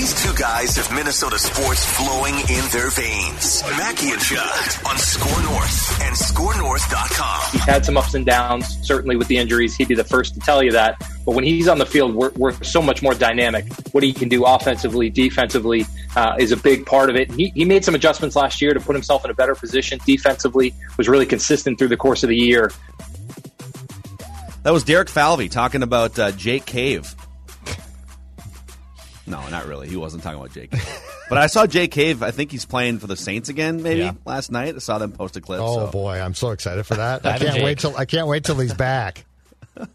These two guys have Minnesota sports flowing in their veins. Mackey and Judd on Score North and ScoreNorth.com. He's had some ups and downs, certainly with the injuries. He'd be the first to tell you that. But when he's on the field, we're, we're so much more dynamic. What he can do offensively, defensively, uh, is a big part of it. He, he made some adjustments last year to put himself in a better position. Defensively, was really consistent through the course of the year. That was Derek Falvey talking about uh, Jake Cave. No, not really. He wasn't talking about Jake. but I saw Jake Cave. I think he's playing for the Saints again. Maybe Yeah. last night. I saw them post a clip. Oh so. boy, I'm so excited for that. I can't wait till I can't wait till he's back.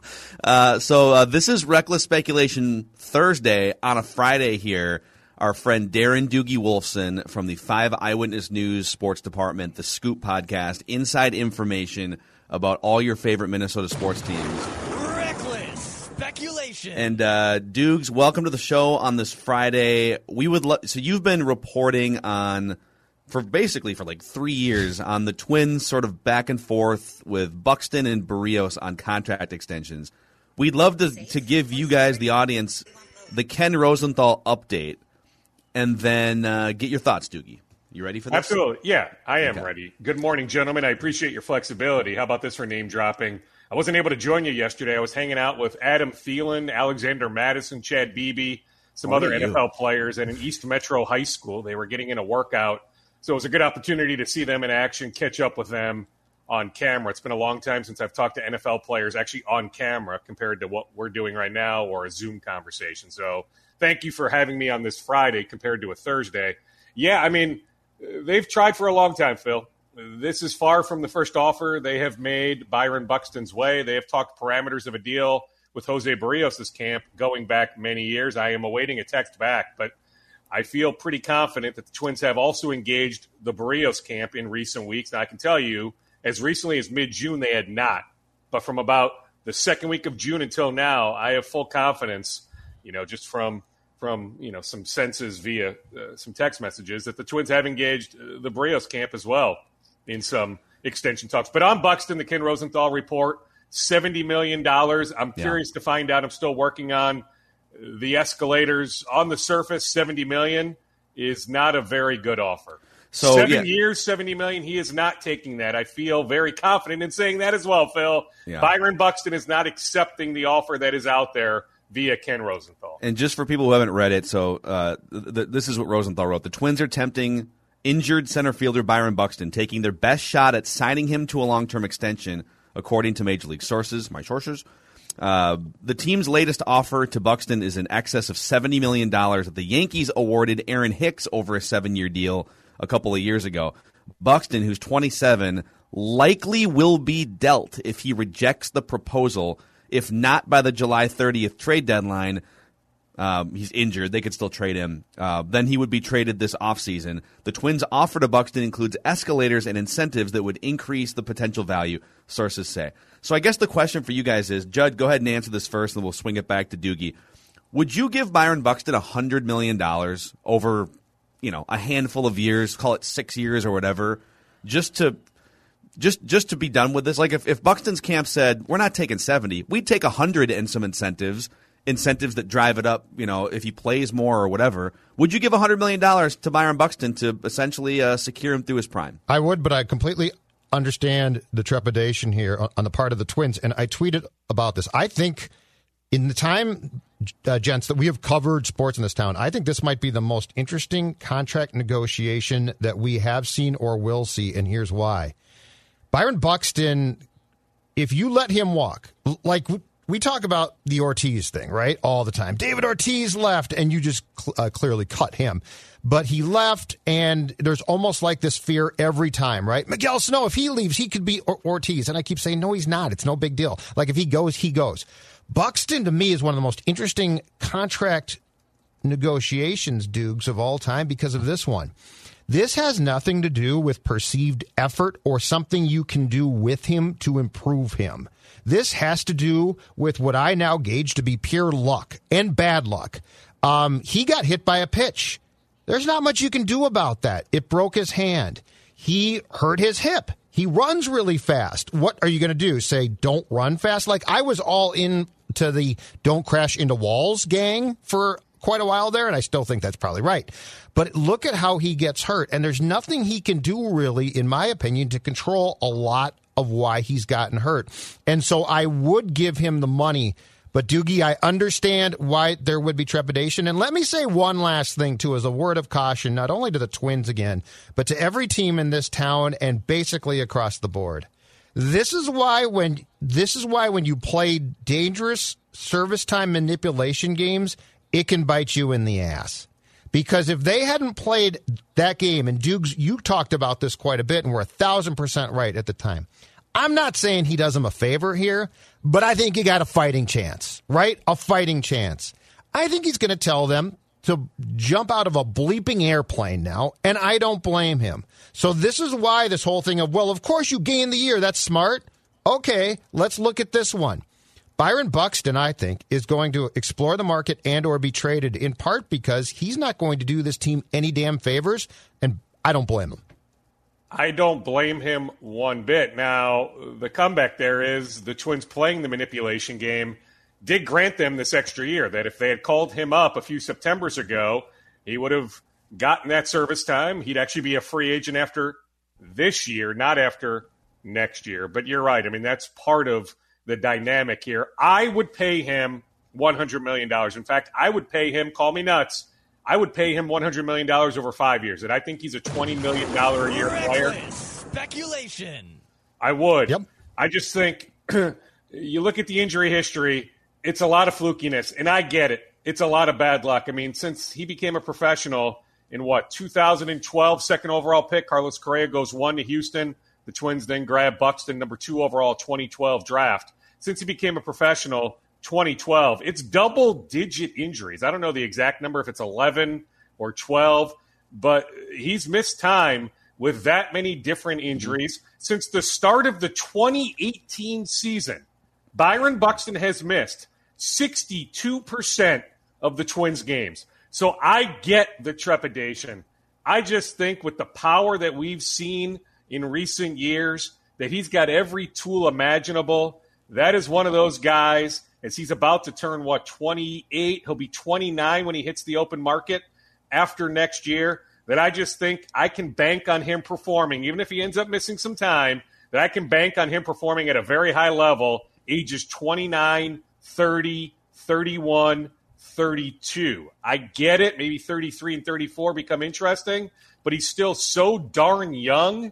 Uh, so uh, this is reckless speculation Thursday on a Friday here. Our friend Darren Doogie Wolfson from the Five Eyewitness News Sports Department, the Scoop Podcast, inside information about all your favorite Minnesota sports teams. Reckless speculation. And uh, Dukes, welcome to the show on this Friday. We would lo- so you've been reporting on for basically for like three years on the Twins sort of back and forth with Buxton and Berrios on contract extensions. We'd love to to give you guys the audience the Ken Rosenthal update, and then uh, get your thoughts, Doogie. You ready for this? Absolutely. Yeah, I am Okay. ready. Good morning, gentlemen. I appreciate your flexibility. How about this for name dropping? I wasn't able to join you yesterday. I was hanging out with Adam Thielen, Alexander Mattison, Chad Beebe, some other. NFL players at an East Metro high school. They were getting in a workout. So it was a good opportunity to see them in action, catch up with them on camera. It's been a long time since I've talked to NFL players actually on camera compared to what we're doing right now or a Zoom conversation. So thank you for having me on this Friday compared to a Thursday. Yeah, I mean, they've tried for a long time, Phil. This is far from the first offer they have made Byron Buxton's way. They have talked parameters of a deal with Jose Berrios' camp going back many years. I am awaiting a text back, but I feel pretty confident that the Twins have also engaged the Berrios camp in recent weeks. And I can tell you, as recently as mid June, they had not. But from about the second week of June until now, I have full confidence, you know, just from from you know some senses via uh, some text messages that the Twins have engaged uh, the Berrios camp as well in some extension talks. But on Buxton, the Ken Rosenthal report, seventy million dollars. I'm Yeah. curious to find out. I'm still working on the escalators. On the surface, seventy million is not a very good offer. So, seven yeah. years, seventy million. He is not taking that. I feel very confident in saying that as well, Phil. Yeah. Byron Buxton is not accepting the offer that is out there via Ken Rosenthal. And just for people who haven't read it, so uh, th- th- this is what Rosenthal wrote: the Twins are tempting injured center fielder Byron Buxton, taking their best shot at signing him to a long-term extension, according to Major League sources. My sources. Uh, the team's latest offer to Buxton is in excess of $70 million that the Yankees awarded Aaron Hicks over a seven year deal a couple of years ago. Buxton, who's 27, likely will be dealt if he rejects the proposal, if not by the July 30th trade deadline. Um, he's injured. They could still trade him. Uh, then he would be traded this offseason. The Twins' offer to Buxton includes escalators and incentives that would increase the potential value, sources say. So I guess the question for you guys is, Judd, go ahead and answer this first, and we'll swing it back to Doogie. Would you give Byron Buxton $100 million over, you know, a handful of years, call it six years or whatever, just to just just to be done with this. Like if, if Buxton's camp said we're not taking seventy, we'd take hundred and some incentives, incentives that drive it up. You know, if he plays more or whatever, would you give hundred million dollars to Byron Buxton to essentially uh, secure him through his prime? I would, but I completely understand the trepidation here on- on the part of the Twins. And I tweeted about this. I think in the time uh, gents, that we have covered sports in this town, I think this might be the most interesting contract negotiation that we have seen or will see, and here's why. Byron Buxton, if you let him walk, like we talk about the Ortiz thing, right? All the time. David Ortiz left, and you just cl- uh, clearly cut him. But he left, and there's almost like this fear every time, right? Miguel Sano, if he leaves, he could be or- Ortiz. And I keep saying, no, he's not. It's no big deal. Like if he goes, he goes. Buxton, to me, is one of the most interesting contract negotiations, Dukes, of all time because of this one. This has nothing to do with perceived effort or something you can do with him to improve him. This has to do with what I now gauge to be pure luck and bad luck. Um, he got hit by a pitch. There's not much you can do about that. It broke his hand. He hurt his hip. He runs really fast. What are you going to do? Say, don't run fast? Like, I was all in to the don't crash into walls gang for quite a while there, and I still think that's probably right. But look at how he gets hurt, and there's nothing he can do, really, in my opinion, to control a lot of why he's gotten hurt. And so I would give him the money. But Doogie, I understand why there would be trepidation. And let me say one last thing, too, as a word of caution, not only to the Twins again, but to every team in this town and basically across the board. This is why when this is why when you play dangerous service time manipulation games, it can bite you in the ass. Because if they hadn't played that game, and Dukes, you talked about this quite a bit, and were a thousand percent right at the time. I'm not saying he does him a favor here, but I think he got a fighting chance, right? A fighting chance. I think he's going to tell them to jump out of a bleeping airplane now, and I don't blame him. So this is why this whole thing of, well, of course you gain the year. That's smart. Okay, let's look at this one. Byron Buxton, I think, is going to explore the market and or be traded in part because he's not going to do this team any damn favors, and I don't blame him. I don't blame him one bit. Now, the comeback there is the Twins playing the manipulation game did grant them this extra year. That if they had called him up a few Septembers ago, he would have gotten that service time. He'd actually be a free agent after this year, not after next year. But you're right. I mean, that's part of the dynamic here. I would pay him $100 million. In fact, I would pay him, call me nuts, I would pay him $100 million over five years. And I think he's a $20 million a year player. Speculation. I would. Yep. I just think you look at the injury history, it's a lot of flukiness. And I get it. It's a lot of bad luck. I mean, since he became a professional in what, 2012, second overall pick, Carlos Correa goes one to Houston. The Twins then grab Buxton, number two overall 2012 draft. Since he became a professional, 2012. It's double digit injuries. I don't know the exact number, if it's 11 or 12, but he's missed time with that many different mm-hmm. injuries since the start of the 2018 season. Byron Buxton has missed 62% of the Twins games. So I get the trepidation. I just think with the power that we've seen in recent years, that he's got every tool imaginable. That is one of those guys as he's about to turn what 28 he'll be 29 when he hits the open market after next year. That i just think i can bank on him performing even if he ends up missing some time that i can bank on him performing at a very high level ages 29 30 31 32 i get it. Maybe 33 and 34 become interesting but he's still so darn young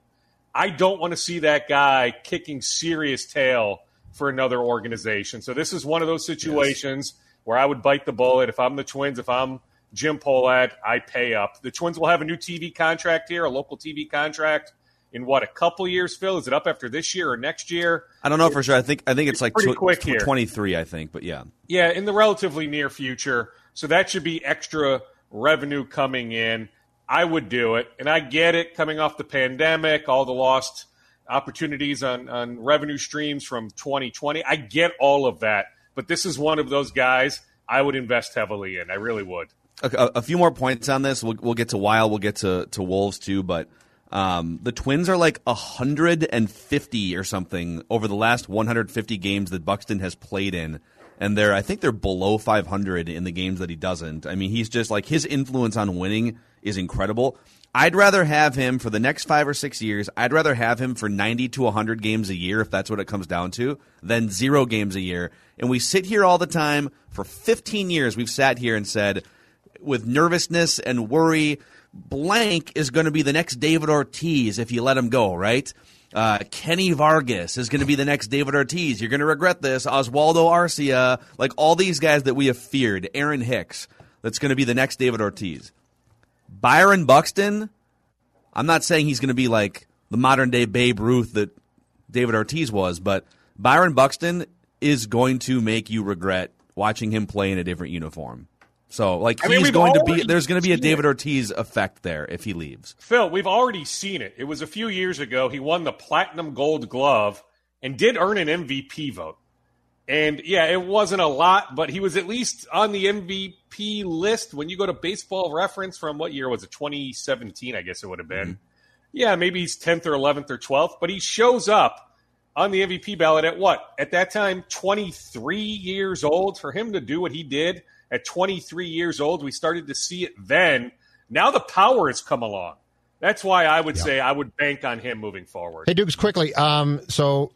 i don't want to see that guy kicking serious tail for another organization. So this is one of those situations yes. where I would bite the bullet. If I'm the Twins, if I'm Jim Pohlad, I pay up. The Twins will have a new TV contract here, a local TV contract in what a couple years. Phil, is it up after this year or next year? I don't know for sure. I think I think it's, it's like pretty tw- quick here, twenty three. I think, but yeah, yeah, in the relatively near future. So that should be extra revenue coming in. I would do it, and I get it coming off the pandemic, all the lost opportunities on, on revenue streams from 2020. I get all of that, but this is one of those guys I would invest heavily in. I really would. A, a few more points on this. We'll, we'll, get to Wild. We'll get to, to Wolves too, but um, the Twins are like 150 or something over the last 150 games that Buxton has played in. and they're I think they're below 500 in the games that he doesn't. I mean, he's just like his influence on winning is incredible. I'd rather have him for the next five or six years. I'd rather have him for 90 to 100 games a year, if that's what it comes down to, than zero games a year. And we sit here all the time for 15 years. We've sat here and said, with nervousness and worry, blank is going to be the next David Ortiz if you let him go, right? Uh, Kenny Vargas is going to be the next David Ortiz. You're going to regret this. Oswaldo Arcia, like all these guys that we have feared. Aaron Hicks, that's going to be the next David Ortiz. Byron Buxton, I'm not saying he's going to be like the modern day Babe Ruth that David Ortiz was, but Byron Buxton is going to make you regret watching him play in a different uniform. So, like, I mean, he's going to be, there's going to be a David it. Ortiz effect there if he leaves. Phil, we've already seen it. It was a few years ago. He won the platinum gold glove and did earn an MVP vote. And yeah, it wasn't a lot, but he was at least on the MVP list when you go to baseball reference from what year was it? 2017, I guess it would have been. Yeah, maybe he's 10th or 11th or 12th, but he shows up on the MVP ballot at what? At that time, 23 years old. For him to do what he did at 23 years old, we started to see it then. Now the power has come along. That's why I would say I would bank on him moving forward. Hey, Dukes, quickly. Um, so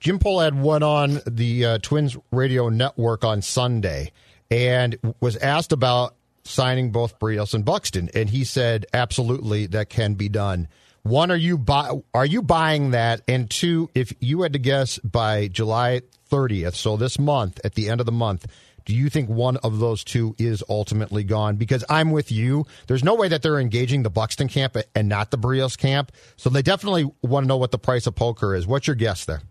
Jim Pohlad went on the uh, Twins radio network on Sunday and was asked about signing both Berrios and Buxton, and he said, "Absolutely, that can be done." One, are you buy, are you buying that? And two, if you had to guess by July 30th, so this month, at the end of the month, do you think one of those two is ultimately gone? Because I'm with you. There's no way that they're engaging the Buxton camp and not the Berrios camp. So they definitely want to know what the price of poker is. What's your guess there?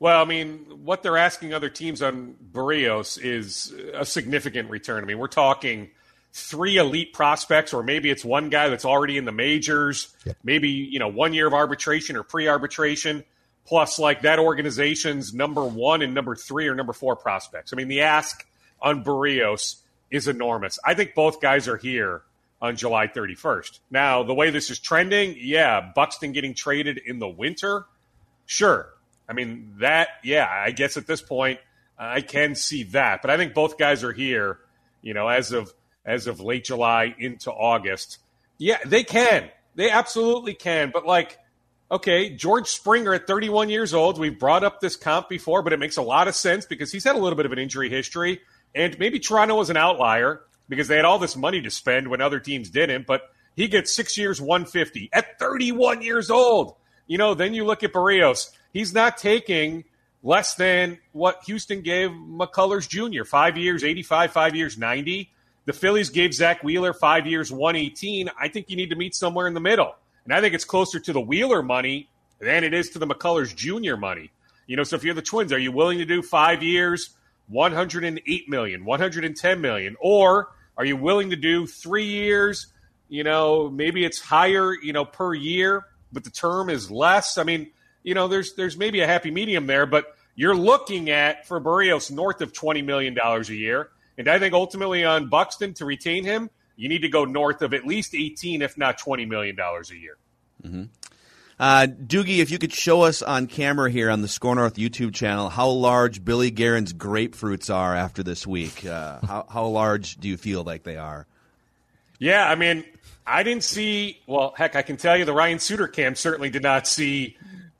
Well, I mean, what they're asking other teams on Berrios is a significant return. I mean, we're talking three elite prospects, or maybe it's one guy that's already in the majors, maybe, you know, one year of arbitration or pre arbitration, plus like that organization's number one and number three or number four prospects. I mean, the ask on Berrios is enormous. I think both guys are here on July 31st. Now, the way this is trending, yeah, Buxton getting traded in the winter, sure. I mean, that, yeah, I guess at this point, uh, I can see that. But I think both guys are here, you know, as of as of late July into August. Yeah, they can. They absolutely can. But like, okay, George Springer at 31 years old, we've brought up this comp before, but it makes a lot of sense because he's had a little bit of an injury history. And maybe Toronto was an outlier because they had all this money to spend when other teams didn't, but he gets six years, 150 at 31 years old. You know, then you look at Berrios. He's not taking less than what Houston gave McCullers Jr. Five years, 85, five years, 90. The Phillies gave Zack Wheeler five years, 118. I think you need to meet somewhere in the middle. And I think it's closer to the Wheeler money than it is to the McCullers Jr. money. You know, so if you're the Twins, are you willing to do five years, 108 million, 110 million? Or are you willing to do three years? You know, maybe it's higher, you know, per year, but the term is less. I mean, you know, there's there's maybe a happy medium there, but you're looking at for Berrios north of twenty million dollars a year. And I think ultimately on Buxton to retain him, you need to go north of at least eighteen, if not twenty million dollars a year. Uh, Doogie, if you could show us on camera here on the Score North YouTube channel how large Billy Guerin's grapefruits are after this week. Uh, how, how large do you feel like they are? Yeah, I mean, I didn't see. Well, heck, I can tell you the Ryan Suter camp certainly did not see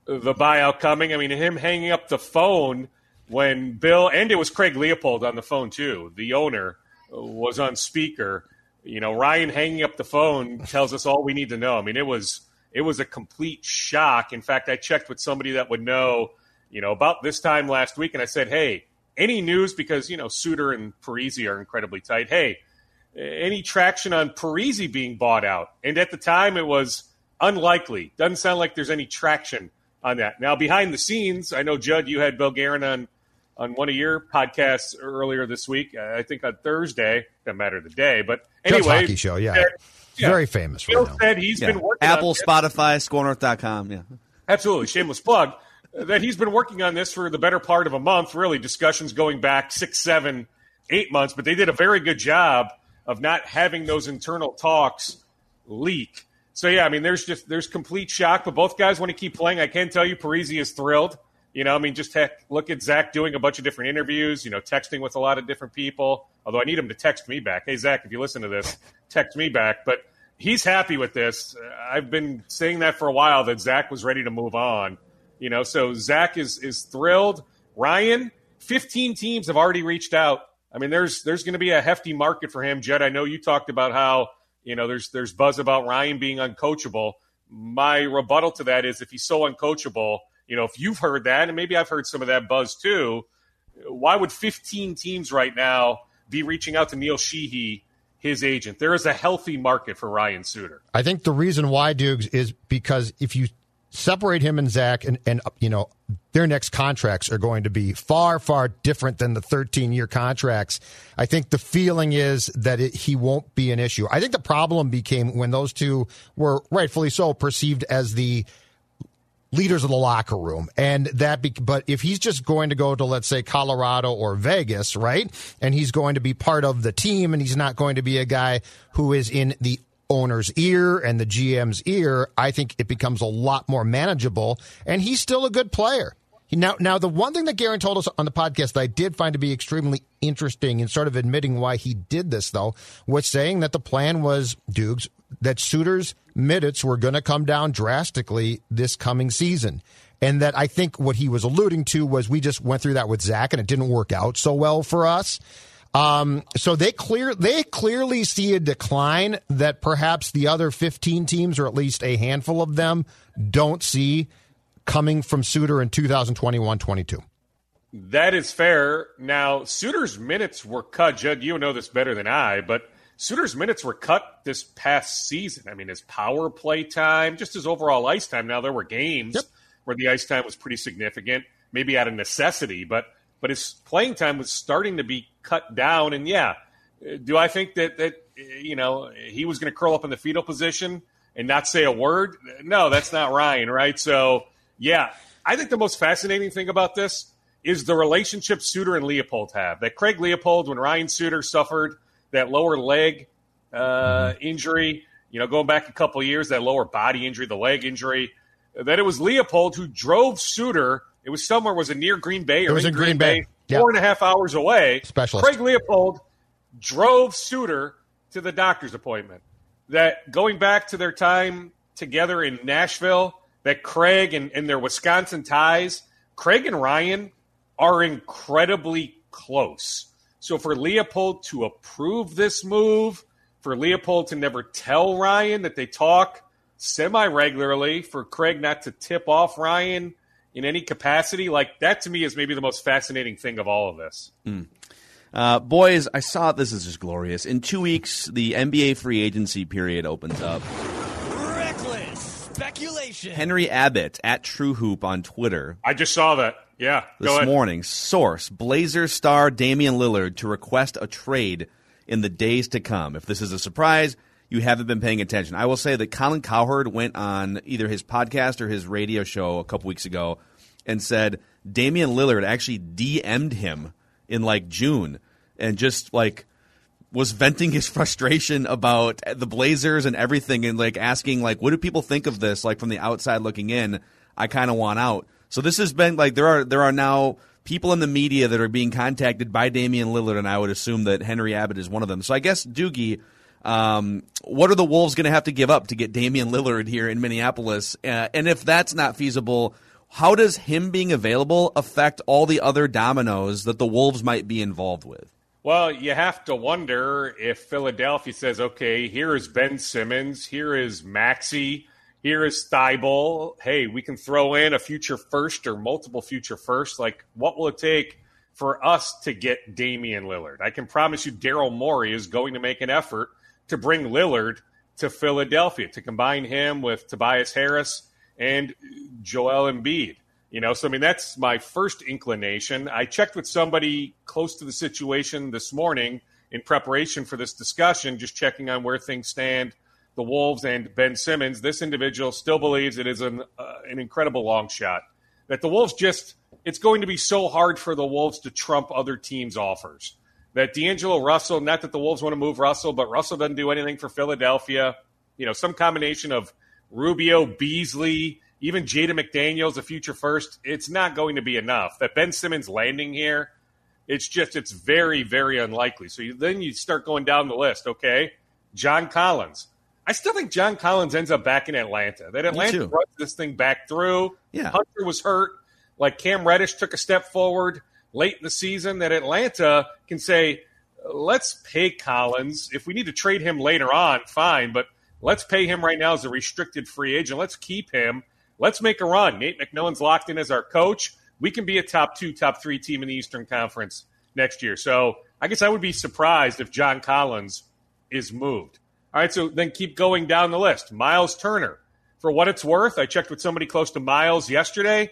the buyout coming. I mean, him hanging up the phone when Bill and it was Craig Leopold on the phone too. The owner was on speaker. You know, Ryan hanging up the phone tells us all we need to know. I mean, it was it was a complete shock. In fact, I checked with somebody that would know. You know, about this time last week, and I said, "Hey, any news? Because you know, Suter and Parise are incredibly tight. Hey, any traction on Parise being bought out?" And at the time, it was unlikely. Doesn't sound like there's any traction on that. Now, behind the scenes, I know Judd, you had Bill Guerin on on one of your podcasts earlier this week. uh, I think on Thursday. Doesn't matter the day, but Judd's anyway, hockey show, yeah. said- Very famous right Bill now. said he's Yeah. been working Apple, on this. Spotify, ScoreNorth.com. Yeah. Absolutely, shameless plug. That he's been working on this for the better part of a month. Really, discussions going back six, seven, eight months. But they did a very good job of not having those internal talks leak. So yeah, I mean, there's just there's complete shock. But both guys want to keep playing. I can tell you, Parise is thrilled. You know, I mean, just heck, look at Zach doing a bunch of different interviews, you know, texting with a lot of different people. Although I need him to text me back. Hey, Zach, if you listen to this, text me back. But he's happy with this. Uh, I've been saying that for a while that Zach was ready to move on. You know, so Zach is is thrilled. Ryan, 15 teams have already reached out. I mean, there's there's going to be a hefty market for him. Jed, I know you talked about how you know there's there's buzz about Ryan being uncoachable. My rebuttal to that is if he's so uncoachable, you know, if you've heard that, and maybe I've heard some of that buzz too, why would 15 teams right now be reaching out to Neil Sheehy, his agent? There is a healthy market for Ryan Suter. I think the reason why, Dukes, is because if you separate him and Zach, and, and you know their next contracts are going to be far, far different than the 13 year contracts. I think the feeling is that it, he won't be an issue. I think the problem became when those two were rightfully so perceived as the leaders of the locker room and that be, but if he's just going to go to let's say Colorado or Vegas right and he's going to be part of the team and he's not going to be a guy who is in the owner's ear and the GM's ear, I think it becomes a lot more manageable. And he's still a good player. Now, now the one thing that Guerin told us on the podcast that I did find to be extremely interesting and sort of admitting why he did this, though, was saying that the plan was, Dukes, that Suter's minutes were going to come down drastically this coming season. And that I think what he was alluding to was we just went through that with Zach and it didn't work out so well for us. Um, so they clear they clearly see a decline that perhaps the other 15 teams, or at least a handful of them, don't see coming from Suter in 2021-22. That is fair. Now, Suter's minutes were cut. Judd, you know this better than I, but Suter's minutes were cut this past season. I mean, his power play time, just his overall ice time. Now, there were games yep. where the ice time was pretty significant, maybe out of necessity, but – but his playing time was starting to be cut down. And yeah, do I think that that you know he was going to curl up in the fetal position and not say a word? No, that's not Ryan, right? So yeah, I think the most fascinating thing about this is the relationship Suter and Leopold have. That Craig Leopold, when Ryan Suter suffered that lower leg uh, injury, you know, going back a couple years, that lower body injury, the leg injury, that it was Leopold who drove Suter it was somewhere. Was it near Green Bay or it was in, Green, Green Bay? Bay four and a half hours away. Specialist Craig Leopold drove Suter to the doctor's appointment. That going back to their time together in Nashville, that Craig and, and their Wisconsin ties, Craig and Ryan are incredibly close. So for Leopold to approve this move, for Leopold to never tell Ryan that they talk semi regularly, for Craig not to tip off Ryan in any capacity, like that to me is maybe the most fascinating thing of all of this. Mm. Uh, boys, I saw this is just glorious. In two weeks, the NBA free agency period opens up. Reckless speculation. Henry Abbott at True Hoop on Twitter. I just saw that. Yeah, this morning. Source: Blazers star Damian Lillard to request a trade in the days to come. If this is a surprise, you haven't been paying attention. I will say that Colin Cowherd went on either his podcast or his radio show a couple weeks ago and said Damian Lillard actually DM'd him in like June and just like was venting his frustration about the Blazers and everything and like asking like what do people think of this like from the outside looking in I kind of want out. So this has been like there are there are now people in the media that are being contacted by Damian Lillard and I would assume that Henry Abbott is one of them. So I guess Doogie um, what are the Wolves going to have to give up to get Damian Lillard here in Minneapolis? Uh, and if that's not feasible, how does him being available affect all the other dominoes that the Wolves might be involved with? Well, you have to wonder if Philadelphia says, okay, here is Ben Simmons, here is Maxey, here is Thybulle. Hey, we can throw in a future first or multiple future firsts. Like, what will it take for us to get Damian Lillard? I can promise you Daryl Morey is going to make an effort to bring Lillard to Philadelphia, to combine him with Tobias Harris and Joel Embiid. You know, so I mean, that's my first inclination. I checked with somebody close to the situation this morning in preparation for this discussion, just checking on where things stand. The Wolves and Ben Simmons. This individual still believes it is an uh, an incredible long shot. That the Wolves just it's going to be so hard for the Wolves to trump other teams' offers that D'Angelo Russell, not that the Wolves want to move Russell, but Russell doesn't do anything for Philadelphia. You know, some combination of Rubio, Beasley, even Jaden McDaniels, a future first, it's not going to be enough. That Ben Simmons landing here, it's just it's very very unlikely. So you, then you start going down the list. Okay, John Collins. I still think John Collins ends up back in Atlanta. That Atlanta runs this thing back through. Yeah. Hunter was hurt. Like Cam Reddish took a step forward late in the season. That Atlanta can say, let's pay Collins. If we need to trade him later on, fine. But let's pay him right now as a restricted free agent. Let's keep him. Let's make a run. Nate McMillan's locked in as our coach. We can be a top two, top three team in the Eastern Conference next year. So I guess I would be surprised if John Collins is moved. All right, so then keep going down the list. Miles Turner. For what it's worth, I checked with somebody close to Miles yesterday.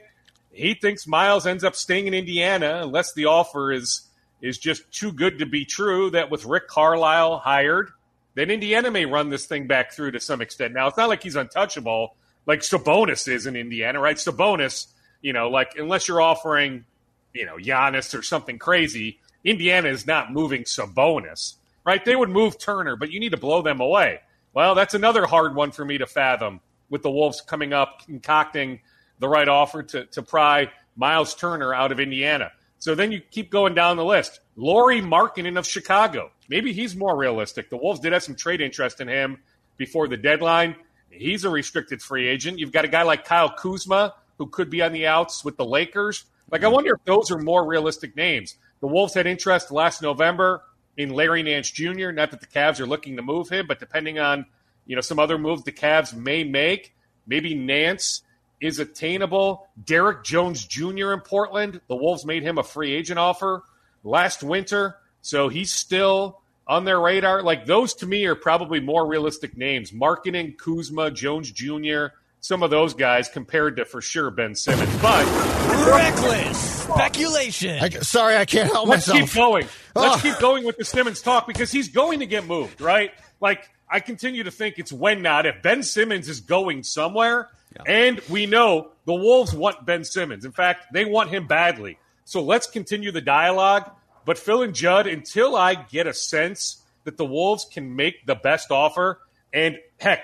He thinks Miles ends up staying in Indiana unless the offer is is just too good to be true. That with Rick Carlisle hired, then Indiana may run this thing back through to some extent. Now it's not like he's untouchable, like Sabonis is in Indiana, right? Sabonis, you know, like unless you're offering, you know, Giannis or something crazy, Indiana is not moving Sabonis right? They would move Turner, but you need to blow them away. Well, that's another hard one for me to fathom with the Wolves coming up, concocting the right offer to, to pry Miles Turner out of Indiana. So then you keep going down the list. Lauri Markkanen of Chicago. Maybe he's more realistic. The Wolves did have some trade interest in him before the deadline. He's a restricted free agent. You've got a guy like Kyle Kuzma who could be on the outs with the Lakers. Like, I wonder if those are more realistic names. The Wolves had interest last November in Larry Nance Jr. Not that the Cavs are looking to move him, but depending on you know some other moves the Cavs may make, maybe Nance is attainable. Derrick Jones Jr. in Portland, the Wolves made him a free agent offer last winter, so he's still on their radar. Like those to me are probably more realistic names: Markkanen, Kuzma, Jones Jr. Some of those guys compared to for sure Ben Simmons, but reckless speculation. I, sorry, I can't help Let's myself. keep going. Let's Oh. keep going with the Simmons talk because he's going to get moved, right? Like I continue to think it's when not if Ben Simmons is going somewhere, and we know the Wolves want Ben Simmons. In fact, they want him badly. So let's continue the dialogue. But Phil and Judd, until I get a sense that the Wolves can make the best offer, and heck,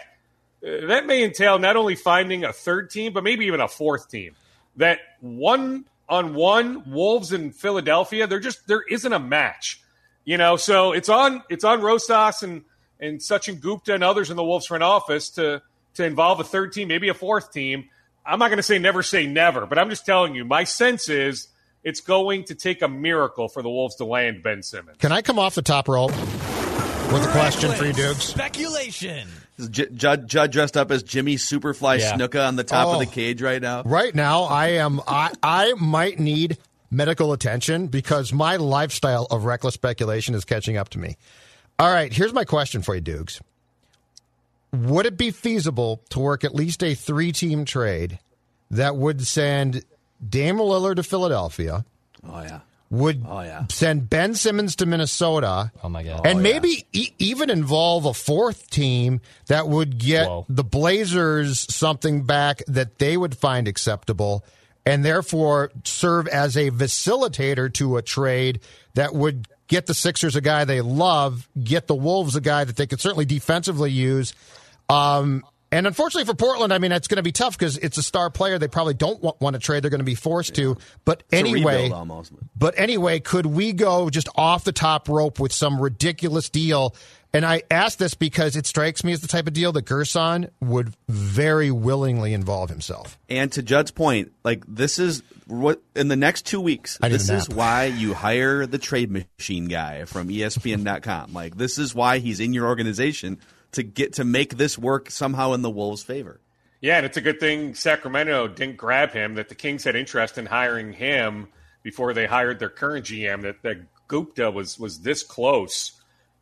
uh, that may entail not only finding a third team, but maybe even a fourth team. That one on one Wolves in Philadelphia, there just there isn't a match. You know, so it's on it's on Rosas and and Sachin Gupta and others in the Wolves front office to to involve a third team, maybe a fourth team. I'm not going to say never say never, but I'm just telling you, my sense is it's going to take a miracle for the Wolves to land Ben Simmons. Can I come off the top rope with a question for you, Dukes? Speculation. J- Judd, Judd dressed up as Jimmy Superfly Yeah. Snuka on the top Oh. of the oh. cage right now. Right now, I am. I I might need medical attention because my lifestyle of reckless speculation is catching up to me. All right, here's my question for you, Dukes. Would it be feasible to work at least a three-team trade that would send Dame Lillard to Philadelphia? Oh yeah. Would Oh, yeah. send Ben Simmons to Minnesota? Oh my god. and oh, maybe e- even involve a fourth team that would get Whoa. the Blazers something back that they would find acceptable and therefore serve as a facilitator to a trade that would get the Sixers a guy they love, get the Wolves a guy that they could certainly defensively use. Um, and unfortunately for Portland, I mean, it's going to be tough because it's a star player. They probably don't want, want to trade. They're going to be forced to. But It's anyway, but anyway, could we go just off the top rope with some ridiculous deal? And I ask this because it strikes me as the type of deal that Gersson would very willingly involve himself. And to Judd's point, like this is what in the next two weeks. I need a This is why you hire the trade machine guy from ESPN.com. like this is why he's in your organization to get to make this work somehow in the Wolves' favor. Yeah, and it's a good thing Sacramento didn't grab him, that the Kings had interest in hiring him before they hired their current GM, that, that Gupta was was this close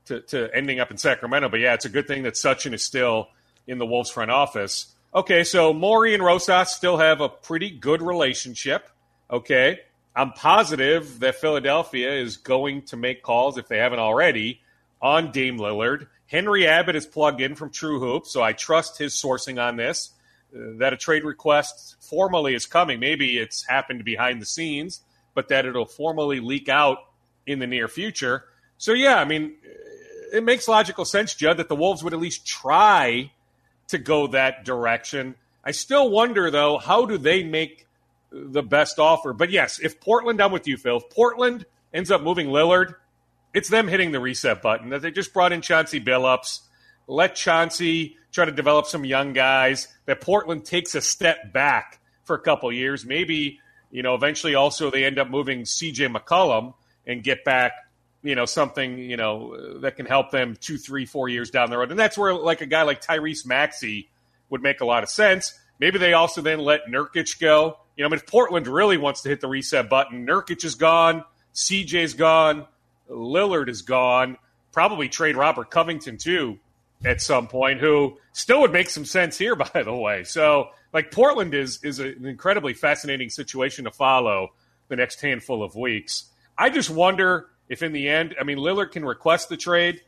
to, to ending up in Sacramento. But yeah, it's a good thing that Sachin is still in the Wolves front office. Okay, so Morey and Rosas still have a pretty good relationship. Okay. I'm positive that Philadelphia is going to make calls, if they haven't already, on Dame Lillard. Henry Abbott is plugged in from True Hoop, so I trust his sourcing on this. Uh, that a trade request formally is coming. Maybe it's happened behind the scenes, but that it'll formally leak out in the near future. So, yeah, I mean, it makes logical sense, Judd, that the Wolves would at least try to go that direction. I still wonder though, how do they make the best offer? But yes, if Portland, I'm with you, Phil. If Portland ends up moving Lillard, it's them hitting the reset button. That they just brought in Chauncey Billups. Let Chauncey try to develop some young guys. That Portland takes a step back for a couple years. Maybe you know eventually also they end up moving C.J. McCollum and get back you know something you know that can help them two, three, four years down the road. And that's where like a guy like Tyrese Maxey would make a lot of sense. Maybe they also then let Nurkic go. You know, I mean, if Portland really wants to hit the reset button, Nurkic is gone, CJ's gone, Lillard is gone. Probably trade Robert Covington too at some point, who still would make some sense here, by the way. So, like Portland is is an incredibly fascinating situation to follow the next handful of weeks. I just wonder if in the end, I mean, Lillard can request the trade.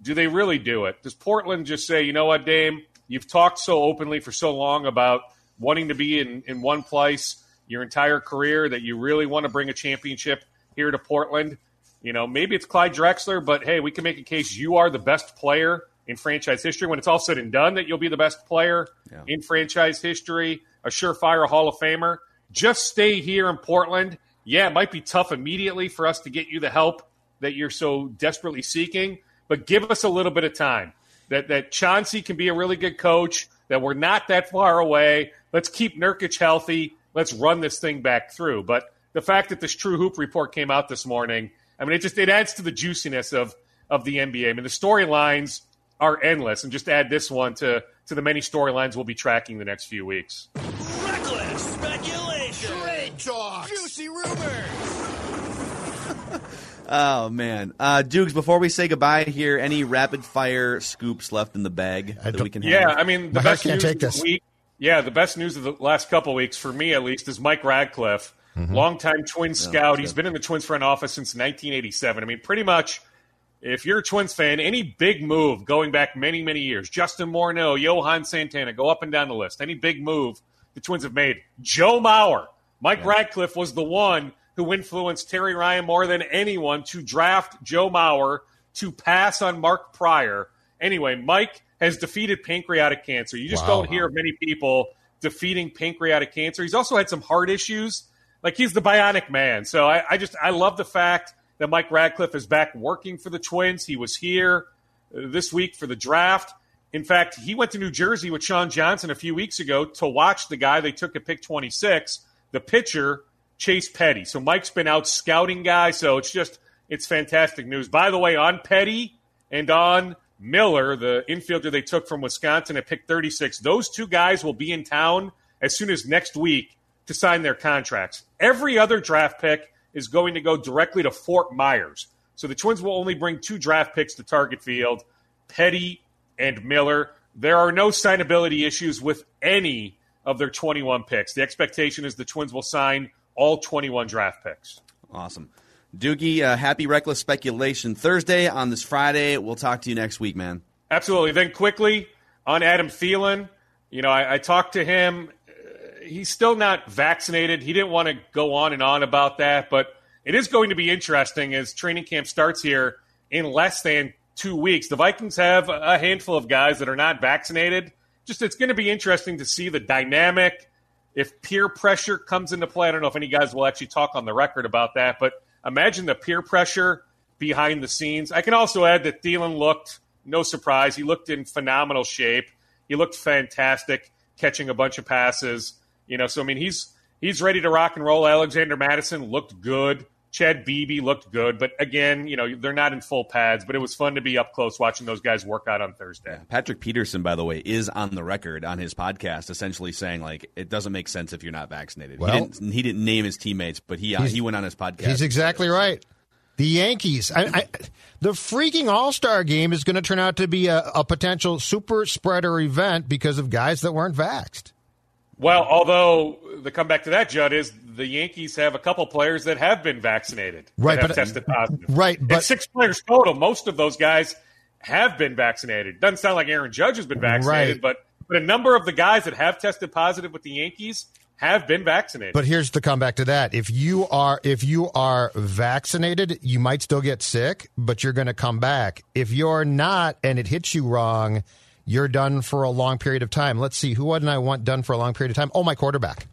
Do they really do it? Does Portland just say, you know what, Dame, you've talked so openly for so long about wanting to be in, in one place your entire career that you really want to bring a championship here to Portland? You know, maybe it's Clyde Drexler, but hey, we can make a case you are the best player in franchise history. When it's all said and done, that you'll be the best player yeah. in franchise history, a surefire Hall of Famer. Just stay here in Portland yeah, it might be tough immediately for us to get you the help that you're so desperately seeking, but give us a little bit of time. That that Chauncey can be a really good coach. That we're not that far away. Let's keep Nurkic healthy. Let's run this thing back through. But the fact that this True Hoop report came out this morning, I mean, it just it adds to the juiciness of of the NBA. I mean, the storylines are endless, and just add this one to to the many storylines we'll be tracking the next few weeks. Reckless speculation. Trade talk. Juicy rumors. Oh man, uh, Dukes. Before we say goodbye here, any rapid fire scoops left in the bag that we can? Have? Yeah, I mean the My best news take of the this. week. Yeah, the best news of the last couple weeks for me, at least, is Mike Radcliffe, Mm-hmm. longtime Twins scout. He's been in the Twins front office since 1987. I mean, pretty much, if you're a Twins fan, any big move going back many, many years, Justin Morneau, Johan Santana, go up and down the list. Any big move the Twins have made, Joe Mauer, Mike Radcliffe was the one who influenced Terry Ryan more than anyone to draft Joe Mauer to pass on Mark Prior. Anyway, Mike has defeated pancreatic cancer. You just Wow. don't hear of many people defeating pancreatic cancer. He's also had some heart issues. Like he's the bionic man. So I, I just I love the fact that Mike Radcliffe is back working for the Twins. He was here uh, this week for the draft. In fact, he went to New Jersey with Sean Johnson a few weeks ago to watch the guy they took at pick 26, the pitcher, Chase Petty. So Mike's been out scouting guys. So it's just, it's fantastic news. By the way, on Petty and on Miller, the infielder they took from Wisconsin at pick 36, those two guys will be in town as soon as next week to sign their contracts. Every other draft pick is going to go directly to Fort Myers. So the Twins will only bring two draft picks to Target Field, Petty and Miller. There are no signability issues with any of their 21 picks. The expectation is the Twins will sign all 21 draft picks. Awesome. Doogie, uh, happy reckless speculation Thursday on this Friday. We'll talk to you next week, man. Absolutely. Then quickly on Adam Thielen, you know, I, I talked to him. He's still not vaccinated. He didn't want to go on and on about that, but it is going to be interesting as training camp starts here in less than two weeks. The Vikings have a handful of guys that are not vaccinated. Just it's going to be interesting to see the dynamic. If peer pressure comes into play, I don't know if any guys will actually talk on the record about that, but imagine the peer pressure behind the scenes. I can also add that Thielen looked, no surprise, he looked in phenomenal shape. He looked fantastic, catching a bunch of passes. You know, so I mean, he's he's ready to rock and roll. Alexander Mattison looked good. Chad Beebe looked good, but again, you know, they're not in full pads. But it was fun to be up close watching those guys work out on Thursday. Patrick Peterson, by the way, is on the record on his podcast, essentially saying like it doesn't make sense if you're not vaccinated. Well- he, didn't, he didn't name his teammates, but he uh, he went on his podcast. He's exactly right. The Yankees. I, I, the freaking All Star game is going to turn out to be a, a potential super spreader event because of guys that weren't vaxxed. Well, although the comeback to that, Judd, is the Yankees have a couple players that have been vaccinated, that Right, have but- tested positive. right, but- six players total. Most of those guys have been vaccinated. Doesn't sound like Aaron Judge has been vaccinated, Right. but but a number of the guys that have tested positive with the Yankees have been vaccinated. But here's the comeback to that: if you are if you are vaccinated, you might still get sick, but you're going to come back. If you're not, and it hits you wrong, you're done for a long period of time. Let's see, who wouldn't I want done for a long period of time? Oh, my quarterback.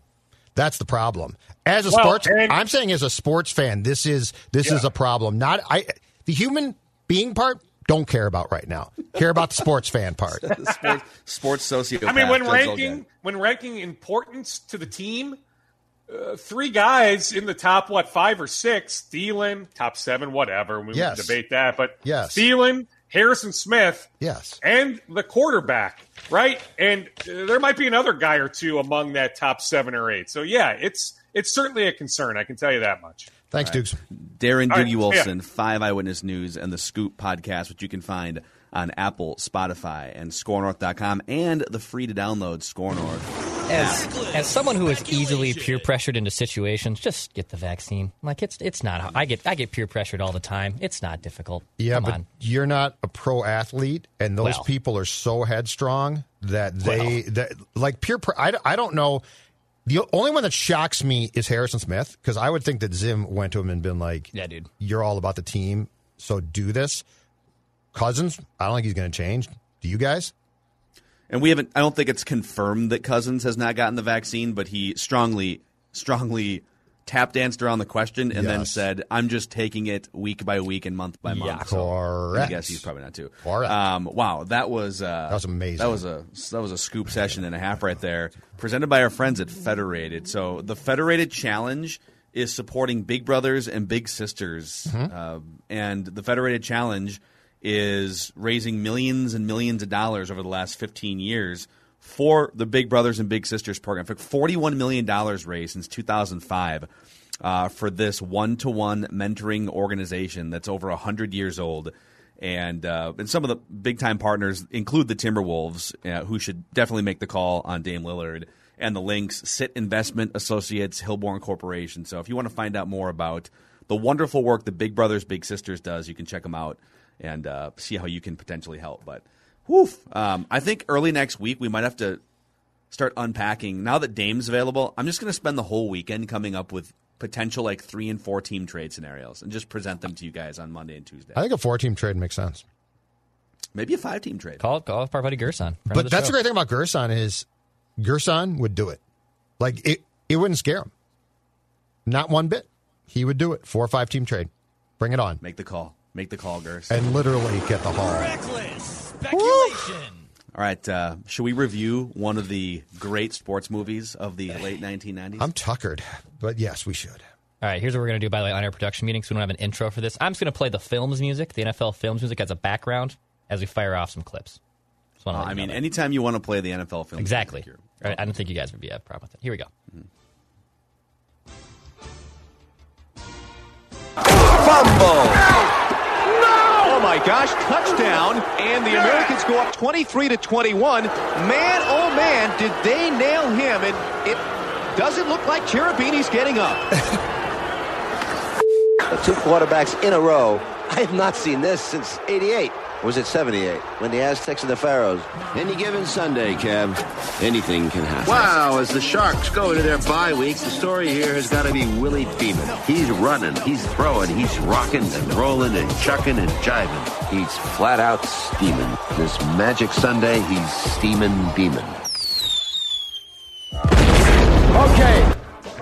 That's the problem. As a Well, sports, and- I'm saying as a sports fan, this is this is a problem. Not I, the human being part. Don't care about right now. Care about the sports fan part. sports, sports sociopath. I mean, when ranking when ranking importance to the team, uh, three guys in the top what five or six, Thielen, top seven, whatever. We Yes. can debate that, but Yes. Thielen, Harrison Smith, Yes. and the quarterback, right? And there might be another guy or two among that top seven or eight. So yeah, it's it's certainly a concern. I can tell you that much. Thanks, Dukes. Darren All right, Doogie yeah. Wolfson, Five Eyewitness News, and the Scoop podcast, which you can find on Apple, Spotify, and ScoreNorth.com, and the free to download Score North. As as someone who is easily peer pressured into situations, just get the vaccine. Like it's it's not. I get I get peer pressured all the time. It's not difficult. Yeah, Come but on. you're not a pro athlete, and those Well. people are so headstrong that they that like peer. Pre- I, I don't know. The only one that shocks me is Harrison Smith because I would think that Zim went to him and been like, Yeah, dude. you're all about the team, so do this." Cousins, I don't think he's going to change. Do you guys? And we haven't, I don't think it's confirmed that Cousins has not gotten the vaccine, but he strongly, strongly tap danced around the question and then said, I'm just taking it week by week and month by month. So Correct. I guess he's probably not too. Correct. Um, wow, that was uh, That was amazing. That was a that was a scoop session and a half right there, presented by our friends at Federated. So the Federated Challenge is supporting Big Brothers and Big Sisters, Mm-hmm. uh, and the Federated Challenge is raising millions and millions of dollars over the last 15 years for the Big Brothers and Big Sisters program. In fact, $41 million raised since 2005 uh, for this one to one mentoring organization that's over 100 years old. And, uh, and some of the big time partners include the Timberwolves, uh, who should definitely make the call on Dame Lillard, and the Lynx, Sit Investment Associates, Hillborn Corporation. So if you want to find out more about the wonderful work the Big Brothers Big Sisters does, you can check them out and uh, see how you can potentially help. But woof, um, I think early next week we might have to start unpacking. Now that Dame's available, I'm just going to spend the whole weekend coming up with potential like three and four team trade scenarios and just present them to you guys on Monday and Tuesday. I think a four team trade makes sense. Maybe a five team trade. Call call up our buddy Gersson. But the that's show. the great thing about Gersson is Gersson would do it. Like it, it wouldn't scare him. Not one bit. He would do it. Four or five team trade. Bring it on. Make the call. Make the call, Gers. And literally get the haul. Reckless speculation. All right. Uh, should we review one of the great sports movies of the late 1990s? I'm tuckered, but yes, we should. All right, here's what we're going to do by the way on our production meeting. So we don't have an intro for this. I'm just going to play the films music, the NFL films music, as a background as we fire off some clips. Just wanna Uh, let you I know mean, that. anytime you want to play the NFL film, exactly. you're- All right, I don't think you guys would be a problem with it. Here we go. Fumble. My gosh, touchdown. And the Americans go up 23 to 21. Man, oh man, did they nail him. And it doesn't look like Cherubini's getting up. Two quarterbacks in a row. I have not seen this since 88. Or was it 78? When the Aztecs and the Pharaohs. Any given Sunday, Kev, anything can happen. Wow, as the Sharks go into their bye week, the story here has got to be Willie Beamen. He's running, he's throwing, he's rocking and rolling and chucking and jiving. He's flat out steaming. This magic Sunday, he's steaming beaming. Okay,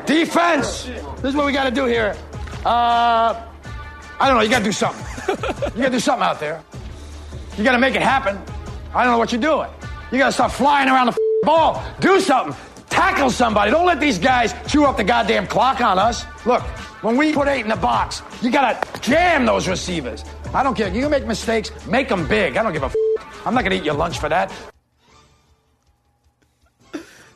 defense. This is what we got to do here. Uh, I don't know. You got to do something. You got to do something out there. You got to make it happen. I don't know what you're doing. You got to stop flying around the ball. Do something. Tackle somebody. Don't let these guys chew up the goddamn clock on us. Look, when we put eight in the box, you got to jam those receivers. I don't care. You make mistakes. Make them big. I don't give a. F- I'm not going to eat your lunch for that.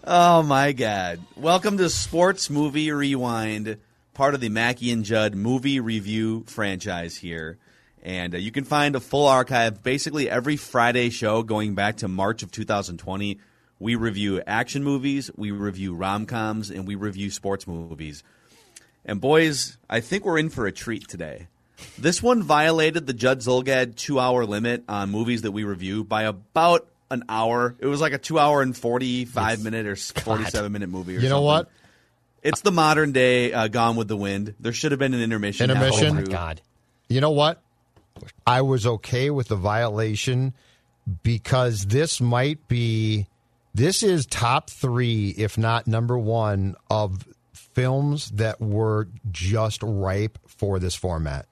Oh my God! Welcome to Sports Movie Rewind, part of the Mackey and Judd movie review franchise here, and uh, you can find a full archive. Basically, every Friday show going back to March of 2020, we review action movies, we review rom coms, and we review sports movies. And boys, I think we're in for a treat today. This one violated the Judd Zulgad two-hour limit on movies that we review by about an hour. It was like a two-hour and forty-five minute or forty-seven minute movie. Or You know what? It's the modern day uh, Gone with the Wind. There should have been an intermission. Intermission? Oh my. God. You know what? I was okay with the violation because this might be this is top three, if not number one, of films that were just ripe for this format.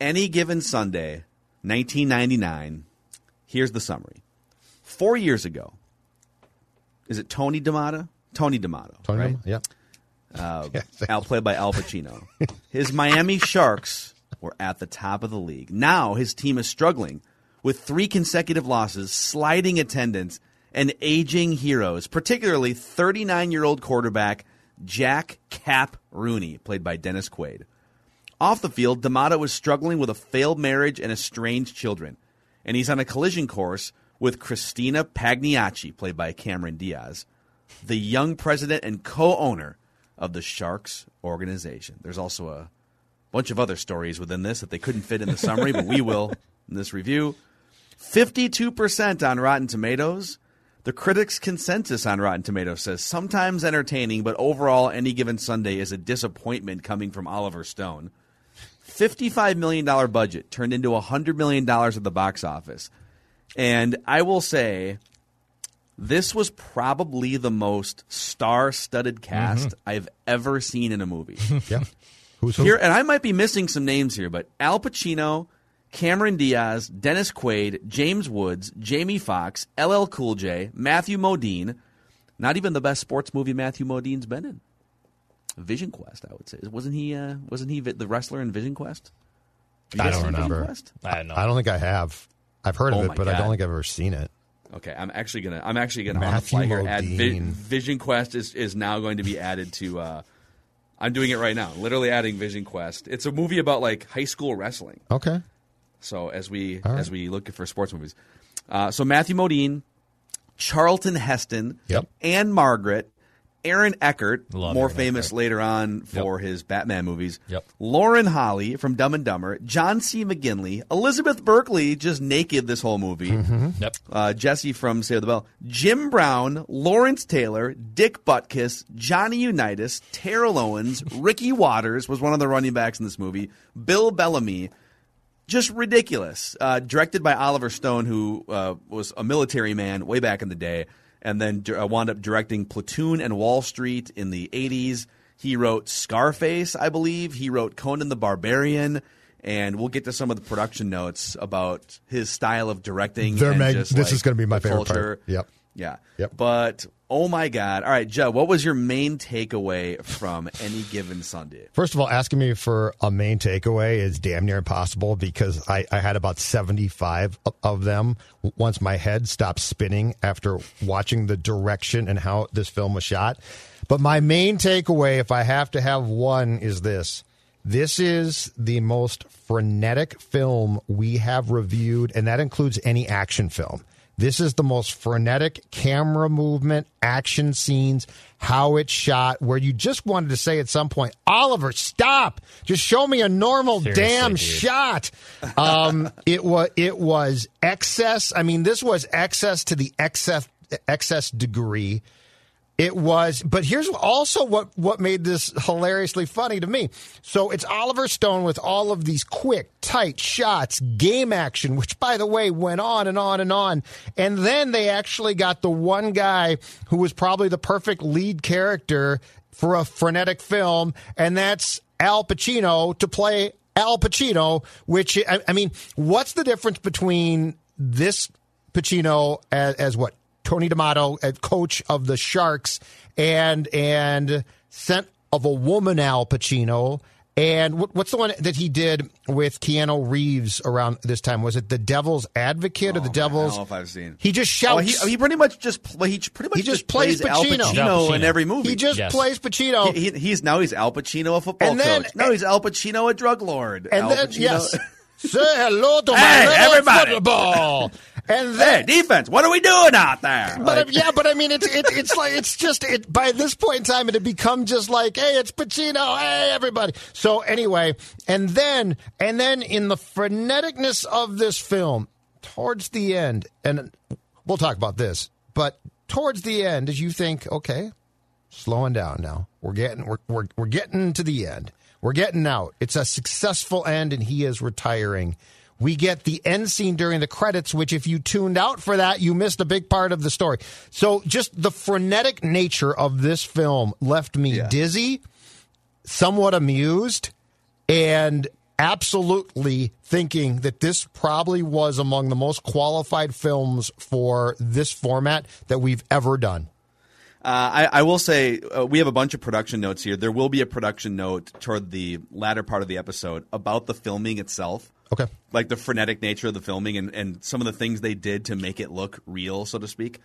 Any given Sunday, 1999. Here's the summary. Four years ago, is it Tony D'Amato? Tony D'Amato, Tony right? Romo? Yeah. Uh, Al played by Al Pacino. His Miami Sharks were at the top of the league. Now his team is struggling with three consecutive losses, sliding attendance, and aging heroes, particularly 39 year old quarterback Jack Cap Rooney, played by Dennis Quaid. Off the field, D'Amato is struggling with a failed marriage and estranged children, and he's on a collision course with Christina Pagliacci, played by Cameron Diaz, the young president and co-owner of the Sharks organization. There's also a bunch of other stories within this that they couldn't fit in the summary, but we will in this review. 52% on Rotten Tomatoes. The critics' consensus on Rotten Tomatoes says sometimes entertaining, but overall, any given Sunday is a disappointment coming from Oliver Stone. $55 million budget turned into $100 million at the box office. And I will say, this was probably the most star studded cast mm-hmm. I've ever seen in a movie. yeah. Who's who? Here, and I might be missing some names here, but Al Pacino, Cameron Diaz, Dennis Quaid, James Woods, Jamie Foxx, LL Cool J, Matthew Modine. Not even the best sports movie Matthew Modine's been in. Vision Quest, I would say. Wasn't he? Uh, wasn't he the wrestler in Vision Quest? I don't Vision remember. Quest? I don't know. I don't think I have. I've heard Oh of it, my but I don't think I've ever seen it. Okay, I'm actually gonna. I'm actually gonna on the Matthew fly here add Vi- Modine. Vision Quest is is now going to be added to. Uh, I'm doing it right now. Literally adding Vision Quest. It's a movie about like high school wrestling. Okay. So as we right. as we look for sports movies, uh, so Matthew Modine, Charlton Heston, Yep. Ann-Margret, Aaron Eckhart, Love more Aaron famous Eckhart. later on for his Batman movies. Yep. Lauren Holly from Dumb and Dumber, John C. McGinley, Elizabeth Berkley, just naked this whole movie. Mm-hmm. Yep. Uh, Jesse from Save the Bell, Jim Brown, Lawrence Taylor, Dick Butkus, Johnny Unitas, Terrell Owens, Ricky Watters was one of the running backs in this movie, Bill Bellamy. Just ridiculous. Uh, directed by Oliver Stone, who uh, was a military man way back in the day, and then uh, wound up directing Platoon and Wall Street in the 80s. He wrote Scarface, I believe. He wrote Conan the Barbarian. And we'll get to some of the production notes about his style of directing. They're and mag- just, this like, is gonna be my favorite part. Yep. Yeah. Yep. But oh my God! All right, Joe, what was your main takeaway from any given Sunday? First of all, asking me for a main takeaway is damn near impossible because I, I had about 75 of- of them once my head stopped spinning after watching the direction and how this film was shot. But my main takeaway, if I have to have one, is this. This is the most frenetic film we have reviewed, and that includes any action film. This is the most frenetic camera movement, action scenes, how it's shot, where you just wanted to say at some point, Oliver, stop! Just show me a normal Seriously, damn dude. shot. Um, it was it was excess. I mean, this was excess to the excess excess degree. It was, but here's also what what made this hilariously funny to me. So it's Oliver Stone with all of these quick, tight shots, game action, which by the way went on and on and on. And then they actually got the one guy who was probably the perfect lead character for a frenetic film, and that's Al Pacino to play Al Pacino. Which I, I mean, what's the difference between this Pacino as, as what Tony D'Amato, as coach of the Sharks, and and scent of a woman Al Pacino. And what's the one that he did with Keanu Reeves around this time? Was it the Devil's Advocate or the oh, I Devil's? don't know if I've seen. He just Oh, shouts. he, he pretty much just pl- he pretty much He just plays Al Pacino. Pacino, Al Pacino. in every movie. He just Yes. plays Pacino. He- he- he's now he's Al Pacino, a football And then- coach. No, he's Al Pacino, a drug lord. and Al then Pacino- yes, say hello to my Hey, everybody. football. And hey, then defense! What are we doing out there? But Like- yeah, but I mean, it's it, it's like it's just it by this point in time, it had become just like, hey, it's Pacino, hey, everybody. So anyway, and then and then in the freneticness of this film, towards the end, and we'll talk about this, but towards the end, as you think, okay, slowing down now, we're getting we're we're, we're getting to the end, we're getting out. It's a successful end, and he is retiring. We get the end scene during the credits, which if you tuned out for that, you missed a big part of the story. So just the frenetic nature of this film left me dizzy, somewhat amused, and absolutely thinking that this probably was among the most qualified films for this format that we've ever done. Uh, I, I will say uh, we have a bunch of production notes here. There will be a production note toward the latter part of the episode about the filming itself. Okay. Like the frenetic nature of the filming and, and some of the things they did to make it look real, so to speak.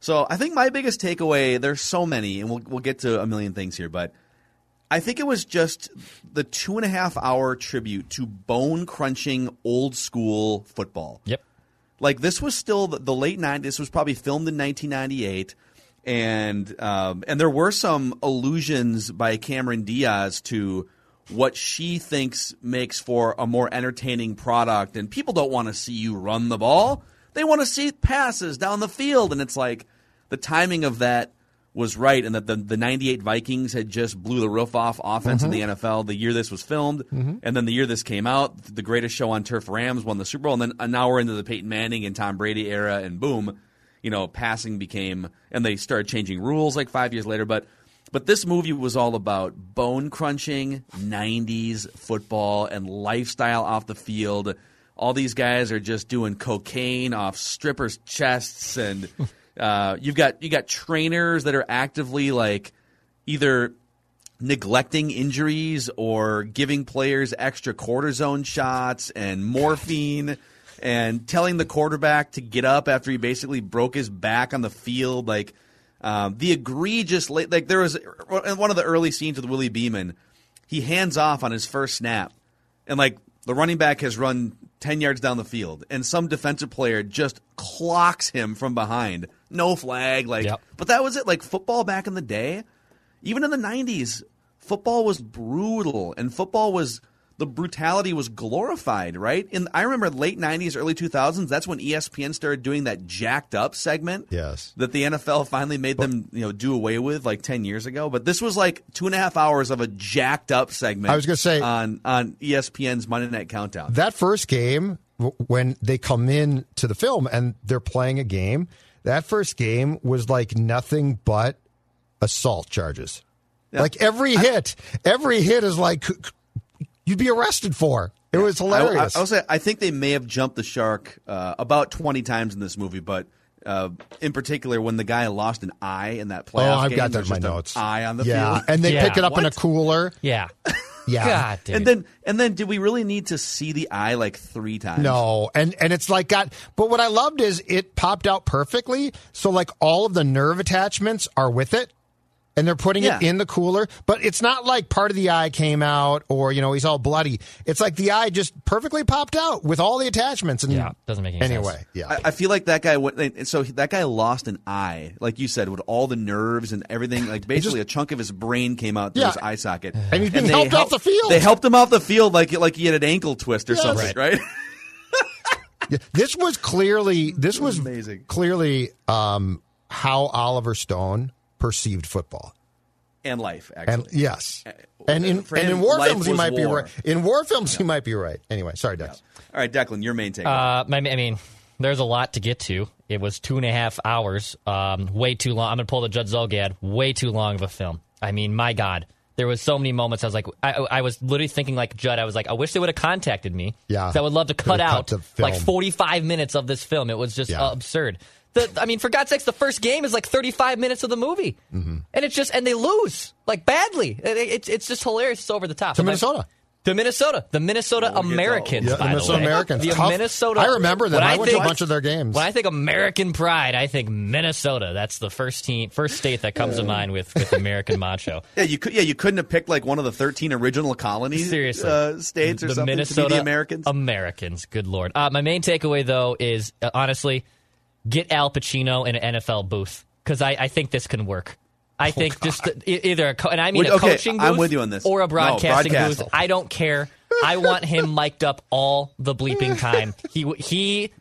So I think my biggest takeaway, there's so many, and we'll, we'll get to a million things here, but I think it was just the two and a half hour tribute to bone crunching old school football. Yep. Like this was still the, the late 90s. This was probably filmed in 1998 and um, and there were some allusions by Cameron Diaz to what she thinks makes for a more entertaining product. And people don't want to see you run the ball; they want to see passes down the field. And it's like the timing of that was right, and that the the '98 Vikings had just blew the roof off offense in the NFL the year this was filmed, Mhm. and then the year this came out, the greatest show on turf Rams won the Super Bowl, and then uh, now we're into the Peyton Manning and Tom Brady era, and boom, you know, passing became, and they started changing rules like five years later. But but this movie was all about bone crunching '90s football and lifestyle off the field. All these guys are just doing cocaine off strippers' chests, and uh, you've got you got trainers that are actively like either neglecting injuries or giving players extra cortisone shots and morphine and telling the quarterback to get up after he basically broke his back on the field like um, the egregious like there was in one of the early scenes with Willie Beamen he hands off on his first snap and like the running back has run 10 yards down the field and some defensive player just clocks him from behind. No flag like but that was it. Like football back in the day even in the 90s football was brutal and football was the brutality was glorified right? In i remember late 90s early 2000s that's when espn started doing that jacked up segment yes. that the nfl finally made them you know do away with like 10 years ago. But this was like two and a half hours of a jacked up segment I was gonna say- on on espn's monday night countdown. That first game, when they come in to the film and they're playing a game, that first game was like nothing but assault charges. Like every hit, every hit is like you'd be arrested for. It was hilarious. I, I, will say I think they may have jumped the shark uh, about twenty times in this movie, but uh, in particular when the guy lost an eye in that playoff. oh, I've game, got that in my notes. Eye on the yeah, field, and they pick it up in a cooler. Yeah, yeah. God, dude. and then and then did we really need to see the eye like three times? No, and and it's like got. But what I loved is it popped out perfectly. So like all of the nerve attachments are with it, and they're putting Yeah. it in the cooler. But it's not like part of the eye came out or you know he's all bloody. It's like the eye just perfectly popped out with all the attachments. And Yeah, doesn't make any sense. anyway. sense. Yeah, I, I feel like that guy went. So that guy lost an eye, like you said, with all the nerves and everything. Like basically, a chunk of his brain came out through Yeah. his eye socket, And he's being they helped off the field. They helped him off the field like like he had an ankle twist or Yes. something, right? Yeah, this was clearly this was amazing. clearly um, how Oliver Stone perceived football. and life, actually. And yes, and in For and him, in war films he was might be right. In war films he might be right. Anyway, sorry, Dex. All right, Declan, your main take. Uh, I mean- I mean, there's a lot to get to. It was two and a half hours, um, way too long. I'm going to pull the Judd Zulgad, way too long of a film. I mean, my God. There was so many moments I was like, I, I was literally thinking like Judd. I was like, I wish they would have contacted me. Yeah, I would love to cut Could've cut out like 45 minutes of this film. It was just Yeah. uh, absurd. The, I mean, for God's sakes, the first game is like 35 minutes of the movie, Mm-hmm. and it's just and they lose like badly. It, it- it's it's just hilarious. It's over the top. To And my- Minnesota. The Minnesota, the Minnesota Americans, Yeah, the by Minnesota the way. Americans. The Tough. Minnesota. I remember them. when I went to a bunch of their games. When I think American pride, I think Minnesota. That's the first team, first state that comes to mind with, with American macho. yeah, you could. Yeah, you couldn't have picked like one of the thirteen original colonies, Seriously, uh, states or the something Minnesota to be the Americans. Americans. Good lord. Uh, my main takeaway though is uh, honestly, get Al Pacino in an NFL booth because I, I think this can work. I think just e- either a co- and I mean Would- a okay, coaching booth I'm with you on this. or a No, broadcasting broadcast. booth. I don't care. I want him mic'd up all the bleeping time. He he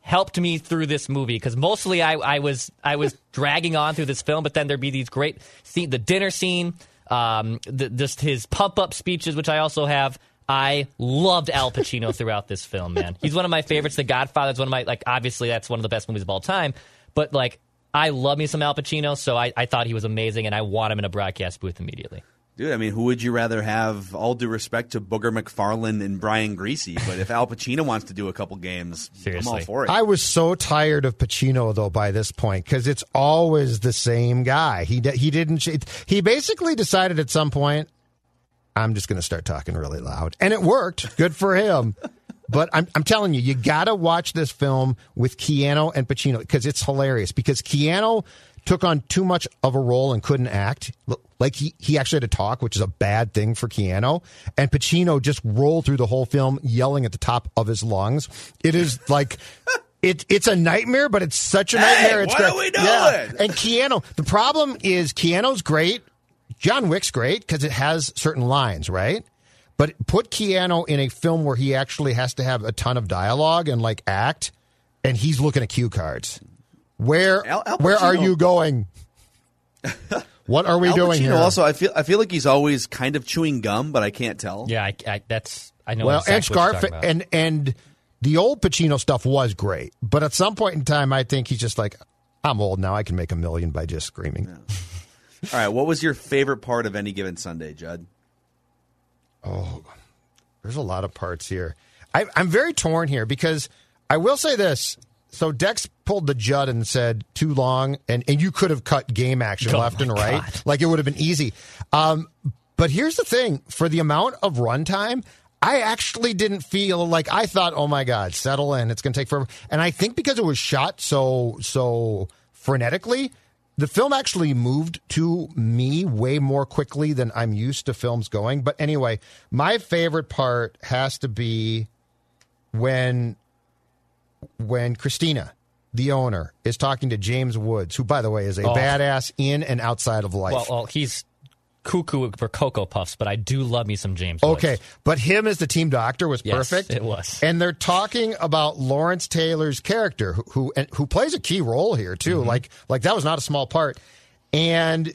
helped me through this movie because mostly I, I was I was dragging on through this film, but then there'd be these great scene, the dinner scene, um, the, just his pump up speeches, which I also have. I loved Al Pacino throughout this film, man. He's one of my favorites. The Godfather is one of my like. Obviously, that's one of the best movies of all time. But like, I love me some Al Pacino, so I, I thought he was amazing, and I want him in a broadcast booth immediately. Dude, I mean, who would you rather have? All due respect to Booger McFarland and Brian Griese, but if Al Pacino wants to do a couple games, I'm all for it. I was so tired of Pacino though by this point because it's always the same guy. He he didn't. He basically decided at some point, I'm just going to start talking really loud, and it worked. Good for him. But I'm, I'm telling you, you got to watch this film with Keanu and Pacino because it's hilarious. Because Keanu took on too much of a role and couldn't act. Like he, he actually had to talk, which is a bad thing for Keanu. And Pacino just rolled through the whole film yelling at the top of his lungs. It is like. It, it's a nightmare, but it's such a nightmare. Hey, it's what great. are we doing? Yeah. And Keanu, the problem is Keanu's great. John Wick's great because it has certain lines, right? But put Keanu in a film where he actually has to have a ton of dialogue and like act, and he's looking at cue cards. Where Al- Al where are you going? what are we Al doing here? Also, I feel I feel like he's always kind of chewing gum, but I can't tell. Yeah, I, I, that's I know. well, exactly and what you're about. and and the old Pacino stuff was great, but at some point in time, I think he's just like, I'm old now. I can make a million by just screaming. All right, what was your favorite part of any given Sunday, Judd? Oh, there's a lot of parts here. I, I'm very torn here because I will say this. So Dex pulled the Judd and said too long, and, and you could have cut game action Oh, left and right, God. like it would have been easy. Um, but here's the thing: for the amount of runtime, I actually didn't feel like I thought, "Oh my God, settle in, it's going to take forever." And I think because it was shot so so frenetically, the film actually moved to me way more quickly than I'm used to films going. But anyway, my favorite part has to be when when Christina, the owner, is talking to James Woods, who by the way is a Oh. badass in and outside of life. well, well, he's cuckoo for cocoa puffs, but I do love me some James. Okay, but him as the team doctor was Yes, perfect. it was. and they're talking about Lawrence Taylor's character, who who, and, who plays a key role here too. Mm-hmm. Like like that was not a small part, and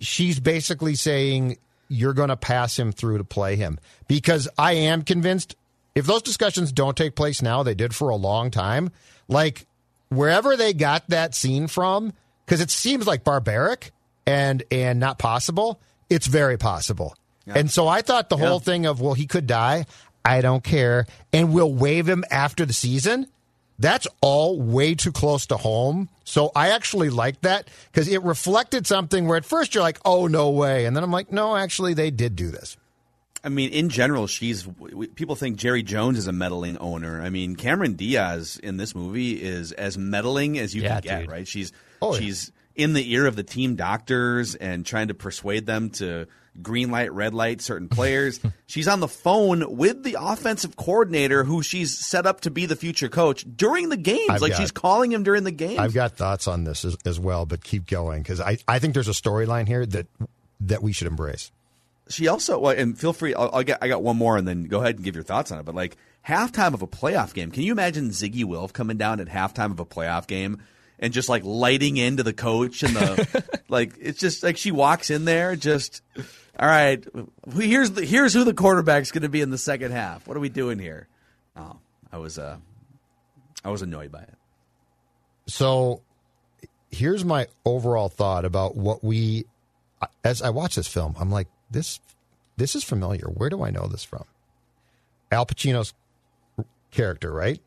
she's basically saying you're going to pass him through to play him because I am convinced if those discussions don't take place now, they did for a long time. Like wherever they got that scene from, because it seems like barbaric and and not possible. It's very possible. And so I thought the whole thing of well, he could die. I don't care, and we'll waive him after the season. That's all way too close to home. So I actually liked that because it reflected something where at first you're like, oh, no way. And then I'm like, no, actually, they did do this. I mean, in general, she's. People think Jerry Jones is a meddling owner. I mean, Cameron Diaz in this movie is as meddling as you Yeah, can get. dude. Right? She's Oh, yeah. she's in the ear of the team doctors and trying to persuade them to green light, red light certain players. she's on the phone with the offensive coordinator, who she's set up to be the future coach during the games. I've like got- she's calling him during the games. I've got thoughts on this as, as well, but keep going because I, I think there's a storyline here that that we should embrace. she also well, and feel free I'll, I'll get i got one more and then go ahead and give your thoughts on it but like halftime of a playoff game can you imagine ziggy wilf coming down at halftime of a playoff game and just like lighting into the coach and the like it's just like she walks in there just all right here's the here's who the quarterback's going to be in the second half what are we doing here oh i was uh i was annoyed by it So here's my overall thought about what we as I watch this film, I'm like, this this is familiar. Where do I know this from? Al Pacino's character, right?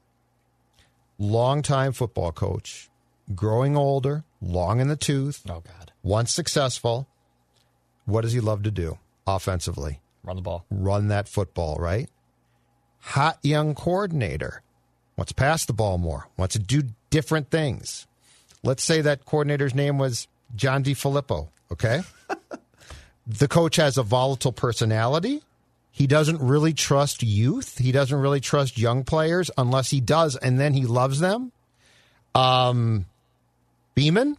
Longtime football coach, growing older, long in the tooth, Oh God, once successful. What does he love to do offensively? run the ball. run that football, right? Hot young coordinator wants to pass the ball more, wants to do different things. Let's say that coordinator's name was John DeFilippo. okay? the coach has a volatile personality. He doesn't really trust youth. He doesn't really trust young players unless he does, and then he loves them. Um, Beamen,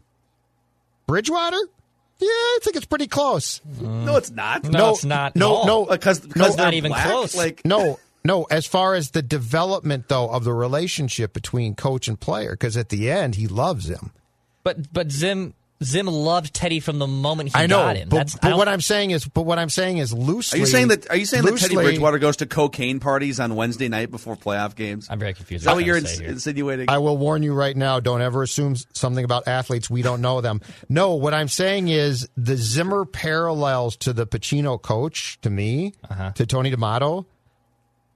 Bridgewater, yeah, I think it's pretty close. no it's not No, it's not. No, at no, all. because No, uh, because not even black, close. like no, no. As far as the development, though, of the relationship between coach and player, because at the end he loves him. But but Zim Zim loved Teddy from the moment he I know, got him. but, That's, but don't- what I'm saying is, but what I'm saying is loosely. Are you saying that? Are you saying that Teddy Bridgewater goes to cocaine parties on Wednesday night before playoff games? I'm very confused. Is that what what you're ins- insinuating? I will warn you right now. Don't ever assume something about athletes we don't know them. No, what I'm saying is the Zimmer parallels to the Pacino coach to me, Uh-huh. to Tony D'Amato,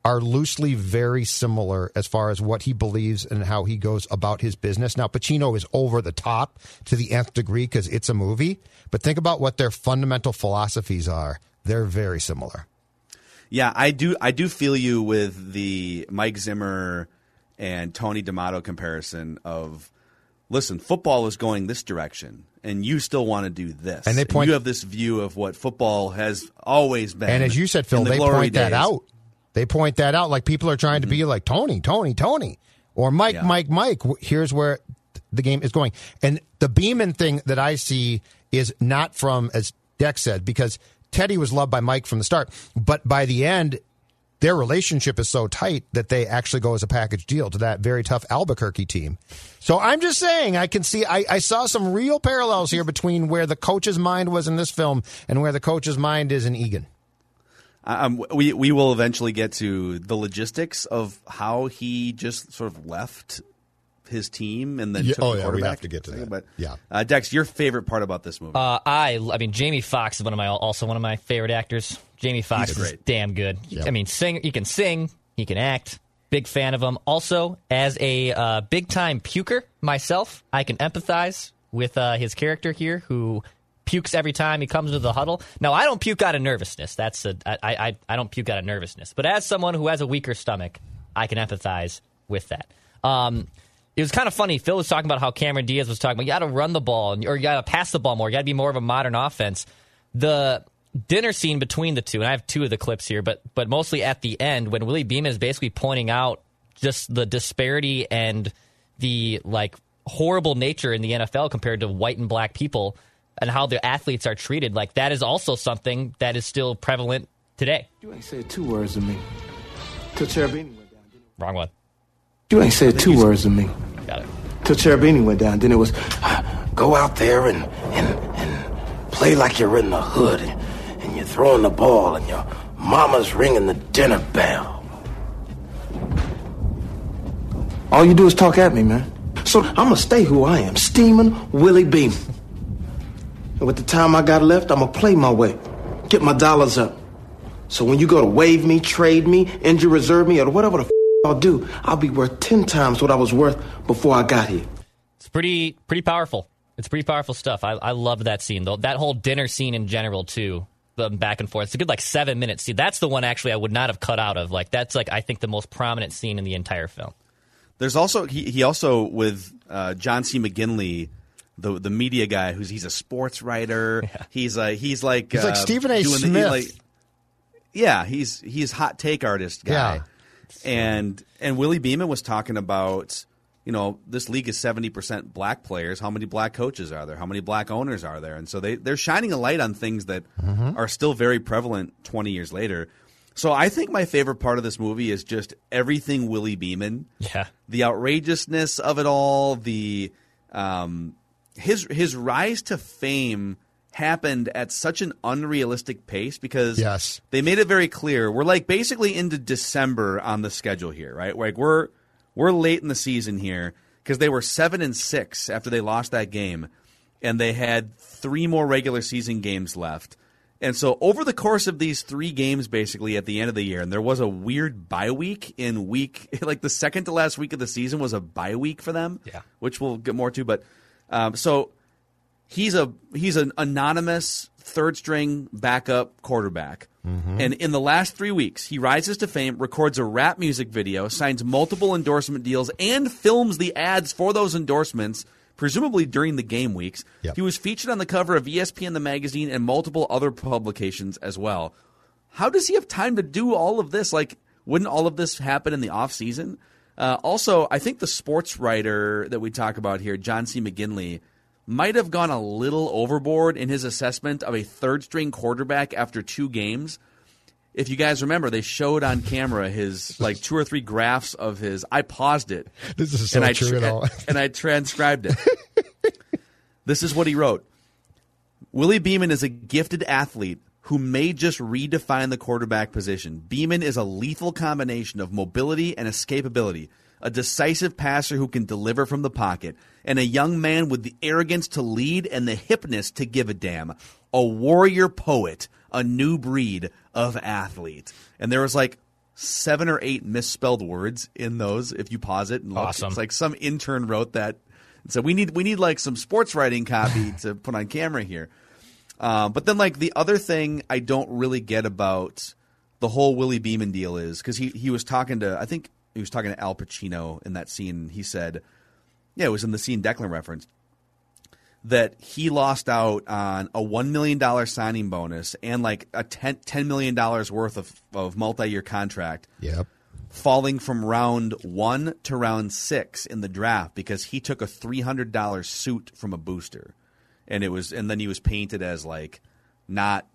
are loosely very similar as far as what he believes and how he goes about his business. Now, Pacino is over the top to the nth degree because it's a movie, but think about what their fundamental philosophies are. They're very similar. Yeah, I do. I do feel you with the Mike Zimmer and Tony D'Amato comparison of, listen, football is going this direction, and you still want to do this, And they point- you have this view of what football has always been. And as you said, Phil, the they point that out. They point that out like people are trying to be mm-hmm. like Tony, Tony, Tony, or Mike, Yeah. Mike, Mike. Here's where the game is going. And the Beamen thing that I see is not from, as Dex said, because Teddy was loved by Mike from the start, but by the end, their relationship is so tight that they actually go as a package deal to that very tough Albuquerque team. So I'm just saying, I can see, I, I saw some real parallels here between where the coach's mind was in this film and where the coach's mind is in Eagan. Um, we we will eventually get to the logistics of how he just sort of left his team and then Yeah, took oh, the yeah, we have to get to that. But Yeah. uh, Dex, your favorite part about this movie? Uh, I, I mean, Jamie Foxx is one of my also one of my favorite actors. Jamie Foxx is damn good. Yeah. I mean, sing. He can sing. He can act. Big fan of him. Also, as a uh, big time puker myself, I can empathize with uh, his character here, who pukes every time he comes into the huddle. Now, I don't puke out of nervousness. That's a, I, I, I don't puke out of nervousness. But as someone who has a weaker stomach, I can empathize with that. Um, it was kind of funny. Phil was talking about how Cameron Diaz was talking about you got to run the ball or you got to pass the ball more. You got to be more of a modern offense. The dinner scene between the two, and I have two of the clips here, but but mostly at the end when Willie Beamen is basically pointing out just the disparity and the like horrible nature in the NFL compared to white and black people and how the athletes are treated. Like that is also something that is still prevalent today. You ain't said two words to me. Till Cherubini went down. Wrong one. You ain't said two words to me. Got it. Till Cherubini went down. Then it was ah, go out there and and and play like you're in the hood and, and you're throwing the ball and your mama's ringing the dinner bell. All you do is talk at me, man. So I'm gonna stay who I am, steaming Willie Beam. And with the time I got left, I'm gonna play my way, get my dollars up. So when you go to waive me, trade me, injure reserve me, or whatever the f- I'll do, I'll be worth ten times what I was worth before I got here. It's pretty pretty powerful. It's pretty powerful stuff. I, I love that scene though. That whole dinner scene in general too. The back and forth. It's a good like seven minutes. See, that's the one actually I would not have cut out of. Like that's like I think the most prominent scene in the entire film. There's also he, he also with uh, John C. McGinley, the the media guy who's he's a sports writer. He's uh, he's like He's like uh, Stephen A. doing the- Smith. like- yeah, he's he's hot take artist guy. And and Willie Beamen was talking about you know this league is seventy percent black players. How many black coaches are there? How many black owners are there? And so they they're shining a light on things that are still very prevalent twenty years later. So I think my favorite part of this movie is just everything Willie Beamen Yeah. the outrageousness of it all, the um, his his rise to fame happened at such an unrealistic pace because Yes. they made it very clear we're like basically into December on the schedule here, right? Like we're we're late in the season here because they were seven and six after they lost that game, and they had three more regular season games left. And so over the course of these three games, basically at the end of the year, and there was a weird bye week in week, like the second to last week of the season was a bye week for them. Yeah. which we'll get more to. But um, so he's a he's an anonymous third string backup quarterback. And in the last three weeks, he rises to fame, records a rap music video, signs multiple endorsement deals, and films the ads for those endorsements, presumably during the game weeks. Yep. He was featured on the cover of ESPN the magazine and multiple other publications as well. How does he have time to do all of this? Like, wouldn't all of this happen in the off season? Uh, also, I think the sports writer that we talk about here, John C. McGinley, might have gone a little overboard in his assessment of a third string quarterback after two games. If you guys remember, they showed on camera his like two or three graphs of his. I paused it. This is so and I true, though. and I transcribed it. This is what he wrote. Willie Beamen is a gifted athlete who may just redefine the quarterback position. Beamen is a lethal combination of mobility and escapability, a decisive passer who can deliver from the pocket, and a young man with the arrogance to lead and the hipness to give a damn. A warrior poet, a new breed of athlete. And there was like seven or eight misspelled words in those if you pause it and look. Awesome. It's like some intern wrote that. So we need we need like some sports writing copy to put on camera here. Um, but then, like the other thing I don't really get about the whole Willie Beeman deal is because he he was talking to I think he was talking to Al Pacino in that scene. He said, "Yeah, it was in the scene Declan referenced that he lost out on a one million dollar signing bonus and like a 10, $10 million worth of of multi year contract." Yep. Falling from round one to round six in the draft because he took a three hundred dollar suit from a booster and it was and then he was painted as like not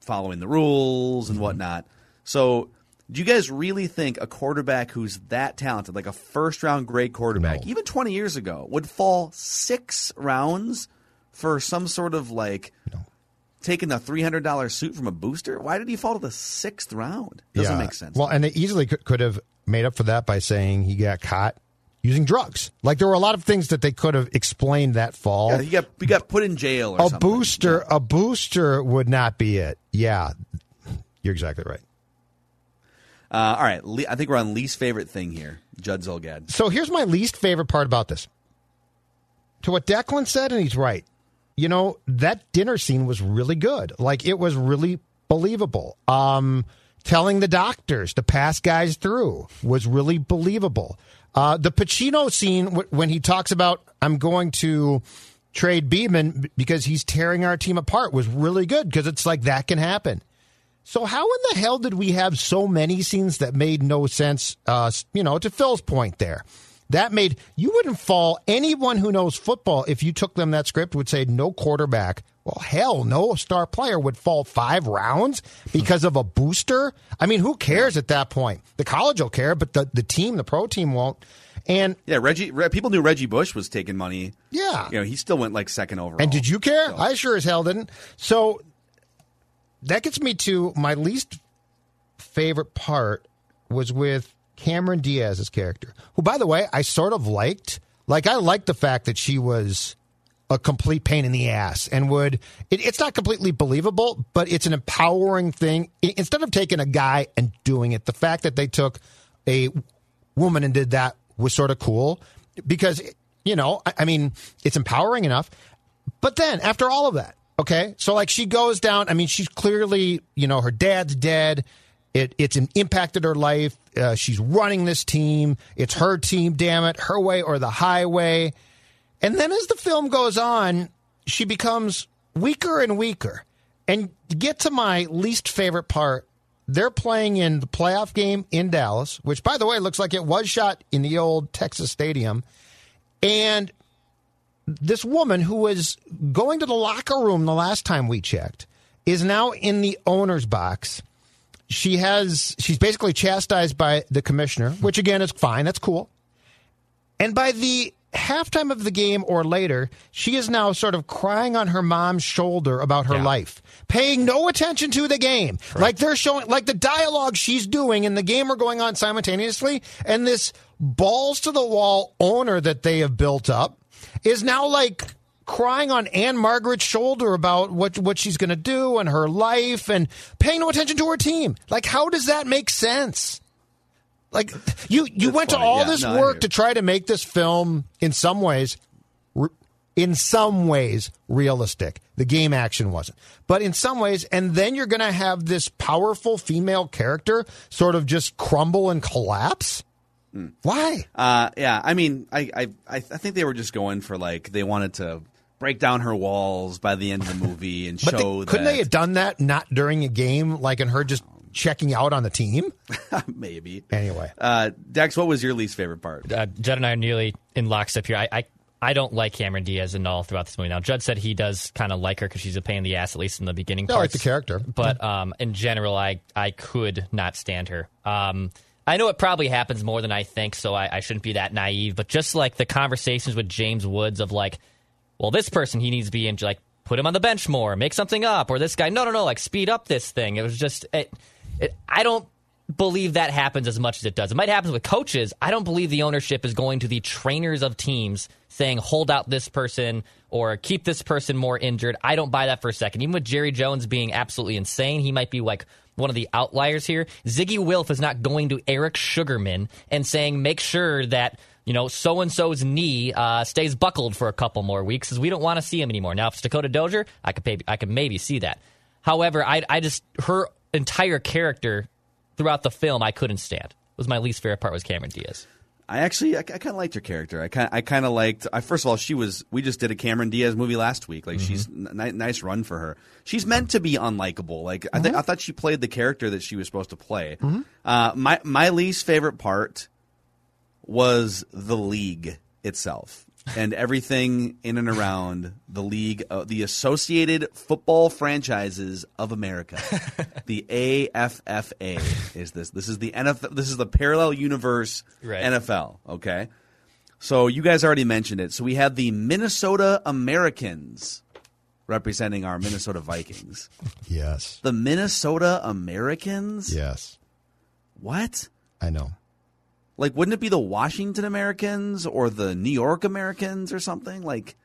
following the rules and mm-hmm. whatnot. So, do you guys really think a quarterback who's that talented, like a first round grade quarterback, even 20 years ago, would fall six rounds for some sort of like taking a $300 suit from a booster? Why did he fall to the sixth round? Doesn't Yeah. make sense. Well, and they easily could, could have made up for that by saying he got caught using drugs. Like there were a lot of things that they could have explained that fall. Yeah, he got he got put in jail or a something. booster, a booster would not be it. Yeah, you're exactly right. Uh, all right, le- I think we're on least favorite thing here. Judd Zulgad. So here's my least favorite part about this. To what Declan said, and he's right. You know, that dinner scene was really good. Like it was really believable. Um, telling the doctors to pass guys through was really believable. Uh, the Pacino scene w- when he talks about I'm going to trade Beamen because he's tearing our team apart was really good because it's like that can happen. So how in the hell did we have so many scenes that made no sense? Uh, you know, to Phil's point there, that made you wouldn't fall. Anyone who knows football, if you took them that script, would say no quarterback. Well, hell, no star player would fall five rounds because of a booster. I mean, who cares at that point? The college will care, but the the team, the pro team, won't. And Yeah, Reggie. People knew Reggie Bush was taking money. Yeah. you know, he still went like second overall. And did you care? I sure as hell didn't. So that gets me to my least favorite part was with Cameron Diaz's character, who, by the way, I sort of liked. Like, I liked the fact that she was a complete pain in the ass and would, it, it's not completely believable, but it's an empowering thing. Instead of taking a guy and doing it, the fact that they took a woman and did that was sort of cool because, you know, I, I mean, it's empowering enough. But then after all of that, okay, so like she goes down. I mean, she's clearly, you know, her dad's dead. It it's impacted her life. Uh, she's running this team. It's her team. Damn it, her way or the highway. And then as the film goes on, she becomes weaker and weaker. And get to my least favorite part, they're playing in the playoff game in Dallas, which by the way looks like it was shot in the old Texas Stadium. And this woman who was going to the locker room the last time we checked is now in the owner's box. She has she's basically chastised by the commissioner, which again is fine, that's cool. And by the halftime of the game or later, she is now sort of crying on her mom's shoulder about her life, paying no attention to the game. Like they're showing, like the dialogue she's doing and the game are going on simultaneously. And this balls to the wall owner that they have built up is now like crying on Ann-Margret's shoulder about what what she's going to do and her life and paying no attention to her team. Like, how does that make sense? Like, you you went funny. to all Yeah, this no, work to try to make this film, in some ways, re- in some ways, realistic. The game action wasn't, but in some ways, and then you're going to have this powerful female character sort of just crumble and collapse. Why? Uh, yeah, I mean, I, I I think they were just going for like they wanted to break down her walls by the end of the movie and But they- show couldn't that they have done that not during a game, like in her just checking out on the team? maybe. Anyway, Uh, Dex, what was your least favorite part? uh, Judd and I are nearly in lockstep here. I, I I don't like Cameron Diaz at all throughout this movie. Now, Judd said he does kind of like her because she's a pain in the ass, at least in the beginning. I like the character. but um, in general, I I could not stand her. Um, I know it probably happens more than I think, so I, I shouldn't be that naive. But just like the conversations with James Woods of like, well, this person he needs to be in like put him on the bench more, make something up, or this guy, no, no, no, like speed up this thing. It was just, it, it, I don't believe that happens as much as it does. It might happen with coaches. I don't believe the ownership is going to the trainers of teams saying hold out this person or keep this person more injured. I don't buy that for a second. Even with Jerry Jones being absolutely insane, he might be like one of the outliers here. Ziggy Wilf is not going to Eric Sugarman and saying make sure that you know, so and so's knee uh, stays buckled for a couple more weeks because we don't want to see him anymore. Now, if it's Dakota Dozier, I could maybe, I could maybe see that. However, I, I just her entire character throughout the film I couldn't stand. It was my least favorite part was Cameron Diaz. I actually, I, I kind of liked her character. I kind, I kind of liked. I, first of all, she was. We just did a Cameron Diaz movie last week. Like she's Mm-hmm. n- nice run for her. She's meant to be unlikable. Like I think, I thought she played the character that she was supposed to play. Mm-hmm. Uh, my my least favorite part was the league itself and everything in and around the league, uh, the Associated Football Franchises of America, the AFFA is this. This is the NFL. This is the parallel universe Right. NFL. Okay, so you guys already mentioned it. So we have the Minnesota Americans representing our Minnesota Vikings. Yes. The Minnesota Americans. Yes. What? I know. Like, wouldn't it be the Washington Americans or the New York Americans or something? Like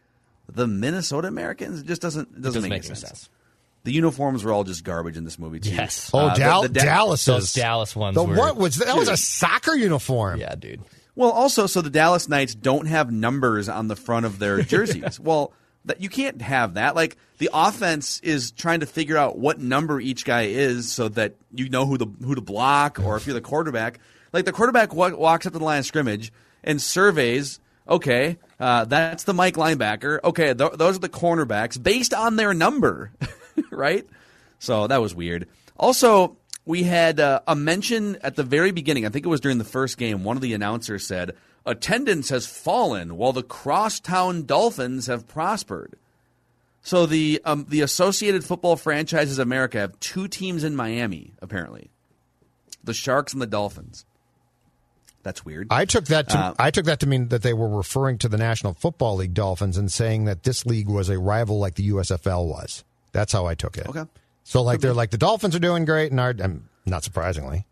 the Minnesota Americans? It just doesn't it doesn't, doesn't make, make any any sense. The uniforms were all just garbage in this movie too. Yes. Oh, Uh, the- Dal- the Da- Dallas Those Dallas ones The were- what was that? Was a soccer uniform. Yeah, dude. Well, also, so the Dallas Knights don't have numbers on the front of their jerseys. well, that you can't have that. Like the offense is trying to figure out what number each guy is, so that you know who the who to block, or if you're the quarterback. Like the quarterback wa- walks up to the line of scrimmage and surveys. Okay, uh, that's the Mike linebacker. Okay, th- those are the cornerbacks based on their number, right? So that was weird. Also, we had uh, a mention at the very beginning. I think it was during the first game. One of the announcers said attendance has fallen while the crosstown Dolphins have prospered. So the um, the Associated Football Franchises America have two teams in Miami apparently, the Sharks and the Dolphins. That's weird. I took that to Uh, I took that to mean that they were referring to the National Football League Dolphins and saying that this league was a rival like the USFL was. That's how I took it. Okay. So like they're like the Dolphins are doing great and our um, not surprisingly.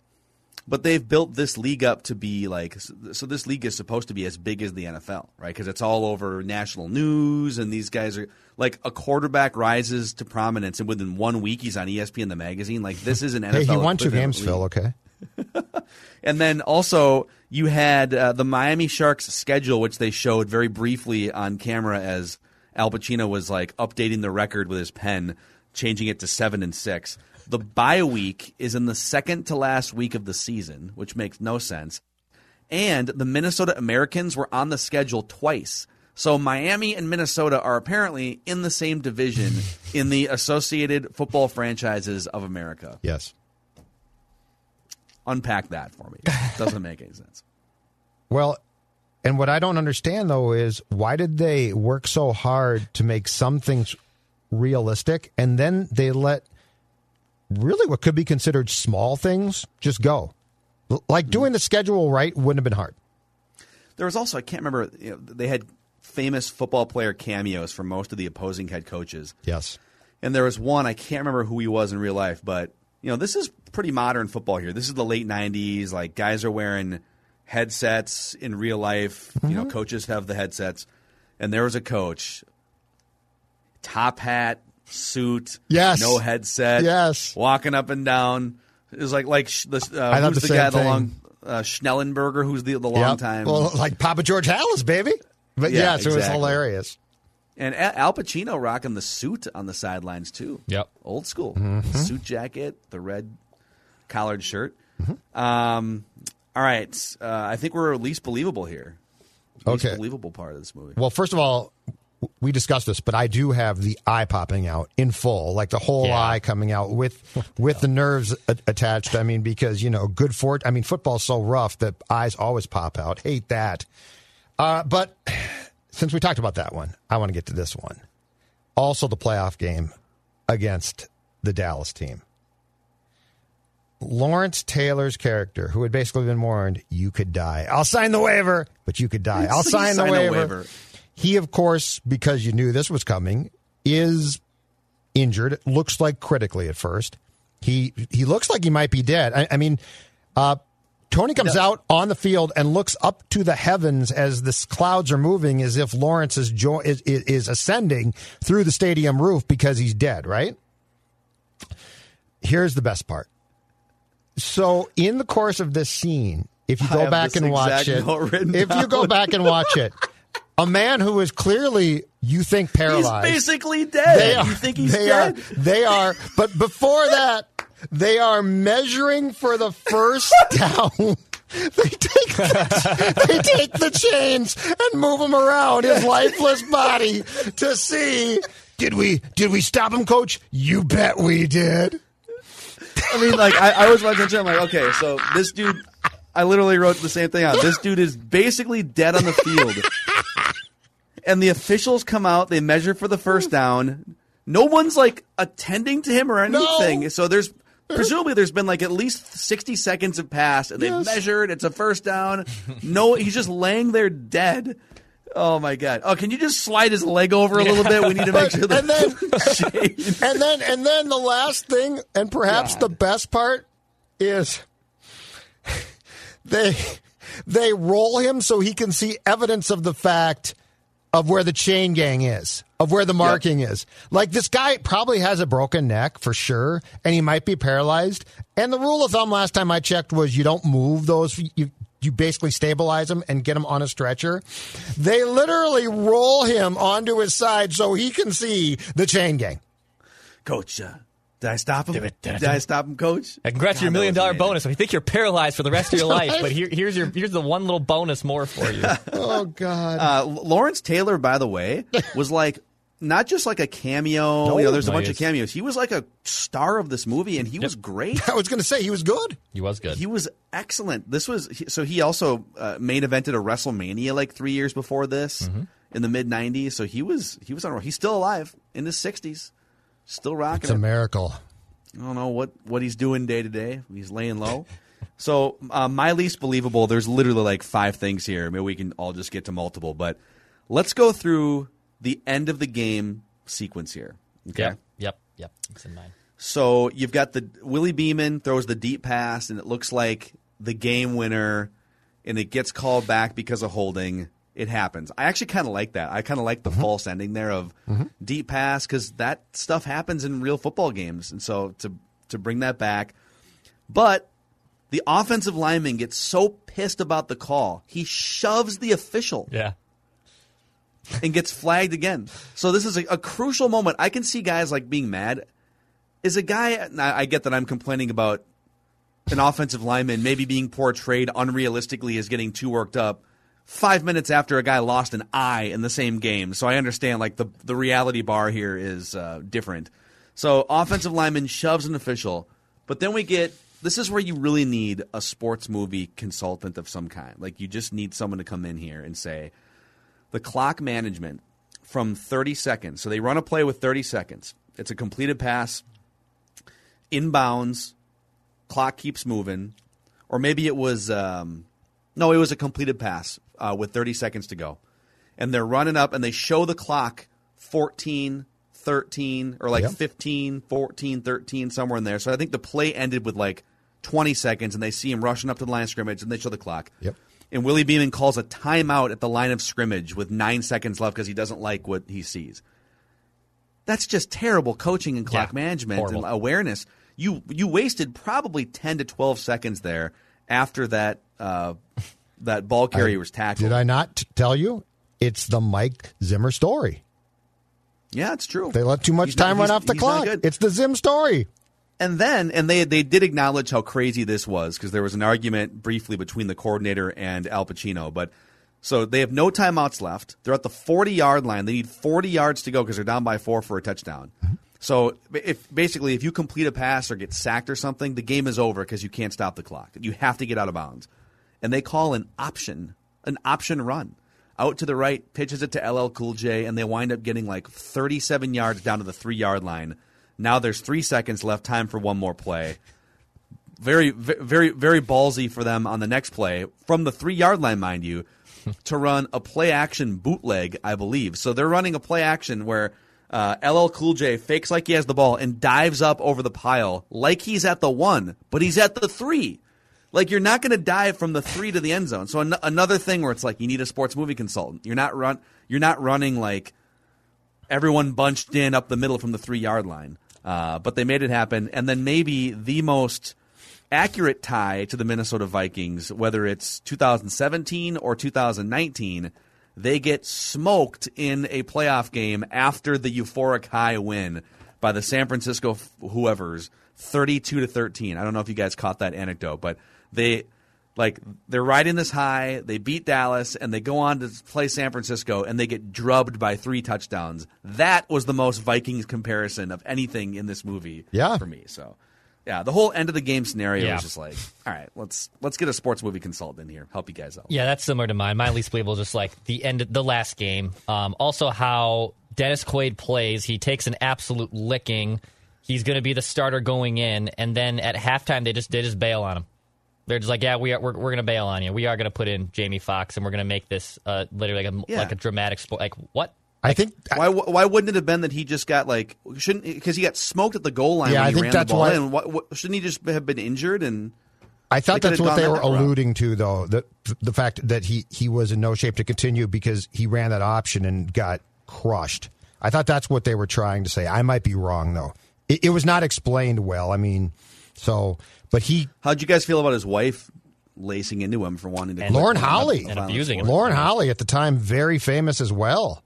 But they've built this league up to be like so. This league is supposed to be as big as the NFL, right? Because it's all over national news, and these guys are like a quarterback rises to prominence, and within one week he's on ESPN the magazine. Like this is an NFL. hey, he won two games, league. Phil, okay? And then also you had uh, the Miami Sharks schedule, which they showed very briefly on camera as Al Pacino was like updating the record with his pen, changing it to seven and six. The bye week is in the second to last week of the season, which makes no sense. And the Minnesota Americans were on the schedule twice. So Miami and Minnesota are apparently in the same division in the Associated Football Franchises of America. Yes. Unpack that for me. Doesn't make any sense. Well, and what I don't understand though is why did they work so hard to make some things realistic and then they let really what could be considered small things just go? Like mm. doing the schedule right wouldn't have been hard. There was also I can't remember. You know, they had famous football player cameos from most of the opposing head coaches. Yes. And there was one I can't remember who he was in real life, but you know this is pretty modern football here. This is the late '90s. Like guys are wearing headsets in real life. You know, coaches have the headsets, and there was a coach, top hat, suit, Yes. no headset, Yes. walking up and down. It was like like uh, who's the the, guy the long uh, Schnellenberger, who's the the long Yep. time Well, like Papa George Halas, baby. But Yeah, yes, it was hilarious. And Al Pacino rocking the suit on the sidelines too. Yep. Old school Mm-hmm. suit jacket, the red collared shirt. Um, all right, uh, I think we're at least believable here. Least Okay. believable part of this movie. Well, first of all, we discussed this, but I do have the eye popping out in full, like the whole Yeah. eye coming out with with the nerves a- attached. I mean, because you know, good for I mean, football's so rough that eyes always pop out. Hate that. Uh, but since we talked about that one, I want to get to this one. Also, the playoff game against the Dallas team. Lawrence Taylor's character, who had basically been warned, you could die. I'll sign the waiver, but you could die. I'll He sign the waiver. waiver. He, of course, because you knew this was coming, is injured. It looks like critically at first. He he looks like he might be dead. I, I mean, uh, Tony comes out on the field and looks up to the heavens as the clouds are moving, as if Lawrence is, jo- is is ascending through the stadium roof because he's dead. Right. Here's the best part. So, in the course of this scene, if you go back and watch it, if you go back and watch it, a man who is clearly you think paralyzed, He's basically dead. They are, you think he's they dead? Are, they are, but before that, they are measuring for the first down. They take they take the chains and move him around his lifeless body to see did we did we stop him, Coach? You bet we did. I mean, like I, I was watching. I'm like, okay, so this dude. I literally wrote the same thing out. This dude is basically dead on the field, and the officials come out. They measure for the first hmm. down. No one's like attending to him or anything. So there's presumably there's been like at least 60 seconds have passed, and they've measured. It's a first down. No, he's just laying there dead. Oh my god! Oh, can you just slide his leg over a little bit? We need to make sure that. and then and then and then the last thing, and perhaps the best part is they they roll him so he can see evidence of the fact of where the chain gang is, of where the marking is. Like this guy probably has a broken neck for sure, and he might be paralyzed. And the rule of thumb last time I checked was you don't move those. You you basically stabilize him and get him on a stretcher. They literally roll him onto his side so he can see the chain gang. Coach, uh, did I stop him? Did I stop him, Coach? And congrats on your million dollar dollar amazing. bonus. I think you're paralyzed for the rest of your life, but here, here's your here's the one little bonus more for you. Oh God! Uh, Lawrence Taylor, by the way, was like not just like a cameo. you know, there's a No, bunch of cameos. He was like a star of this movie, and he was great. I was going to say he was good. He was good. He was excellent. This was so he also uh, main evented a WrestleMania like three years before this Mm-hmm. in the mid '90s. So he was he was on. He's still alive in his 60s, still rocking. It's a it. miracle. I don't know what, what he's doing day to day. He's laying low. so uh, my least believable. There's literally like five things here. Maybe we can all just get to multiple, but let's go through the end of the game sequence here. Okay. Yep, yep, yep. It's in mine. So you've got the Willie Beamen throws the deep pass, and it looks like the game winner, and it gets called back because of holding. It happens. I actually kind of like that. I kind of like the mm-hmm. false ending there of mm-hmm. deep pass because that stuff happens in real football games, and so to to bring that back, but the offensive lineman gets so pissed about the call, he shoves the official Yeah. And gets flagged again. So this is a, a crucial moment. I can see guys like being mad. Is a guy? I get that I'm complaining about an offensive lineman maybe being portrayed unrealistically as getting too worked up. Five minutes after a guy lost an eye in the same game, so I understand like the the reality bar here is uh, different. So offensive lineman shoves an official, but then we get this is where you really need a sports movie consultant of some kind. Like you just need someone to come in here and say, the clock management from 30 seconds. So they run a play with 30 seconds. It's a completed pass, inbounds, clock keeps moving. Or maybe it was, um, no, it was a completed pass uh, with 30 seconds to go. And they're running up and they show the clock 14, 13, or like Yep. 15, 14, 13, somewhere in there. So I think the play ended with like 20 seconds and they see him rushing up to the line of scrimmage and they show the clock. Yep. And Willie Beamen calls a timeout at the line of scrimmage with nine seconds left because he doesn't like what he sees. That's just terrible coaching and clock Yeah, management horrible. and awareness. You you wasted probably ten to twelve seconds there after that uh, that ball carrier was tackled. Did I not t- tell you? It's the Mike Zimmer story. Yeah, it's true. They let too much He's not- time run off the clock. It's the Zim story. And then, and they they did acknowledge how crazy this was because there was an argument briefly between the coordinator and Al Pacino. But so they have no timeouts left. They're at the forty yard line. They need forty yards to go because they're down by four for a touchdown. Mm-hmm. So if basically if you complete a pass or get sacked or something, the game is over because you can't stop the clock. You have to get out of bounds. And they call an option, an option run. Out to the right, pitches it to LL Cool J, and they wind up getting like 37 yards down to the three yard line. Now there's three seconds left, time for one more play. Very, very, very ballsy for them on the next play from the three yard line, mind you. to run a play action bootleg, I believe. So they're running a play action where uh, LL Cool J fakes like he has the ball and dives up over the pile like he's at the one, but he's at the three. Like you're not going to dive from the three to the end zone. So an- another thing where it's like you need a sports movie consultant. You're not run. You're not running like everyone bunched in up the middle from the three yard line. Uh, but they made it happen. And then maybe the most accurate tie to the Minnesota Vikings, whether it's 2017 or 2019, they get smoked in a playoff game after the euphoric high win by the San Francisco whoever's 32 to 13. I don't know if you guys caught that anecdote, but they like they're riding this high. They beat Dallas and they go on to play San Francisco and they get drubbed by three touchdowns. That was the most Vikings comparison of anything in this movie yeah. for me. So yeah, the whole end of the game scenario Yeah. was just like, all right, let's let's get a sports movie consultant in here, help you guys out. Yeah, that's similar to mine. My least believable is just like the end, of the last game. Um, also, how Dennis Quaid plays. He takes an absolute licking. He's going to be the starter going in, and then at halftime they just they just bail on him. They're just like, yeah, we are we're, we're going to bail on you. We are going to put in Jamie Foxx, and we're going to make this uh, literally like a Yeah. like a dramatic sport. Like what? I think why why wouldn't it have been that he just got like shouldn't because he got smoked at the goal line Yeah, when I think ran that's why- in? What, what, shouldn't he just have been injured and? I thought They that's what they were that route. alluding to, though. The the fact that he he was in no shape to continue because he ran that option and got crushed. I thought that's what they were trying to say. I might be wrong though. It, it was not explained well. I mean, so but he. How'd you guys feel about his wife lacing into him for wanting to Lauren Holly and abusing him. Lauren Holly at the time very famous as well.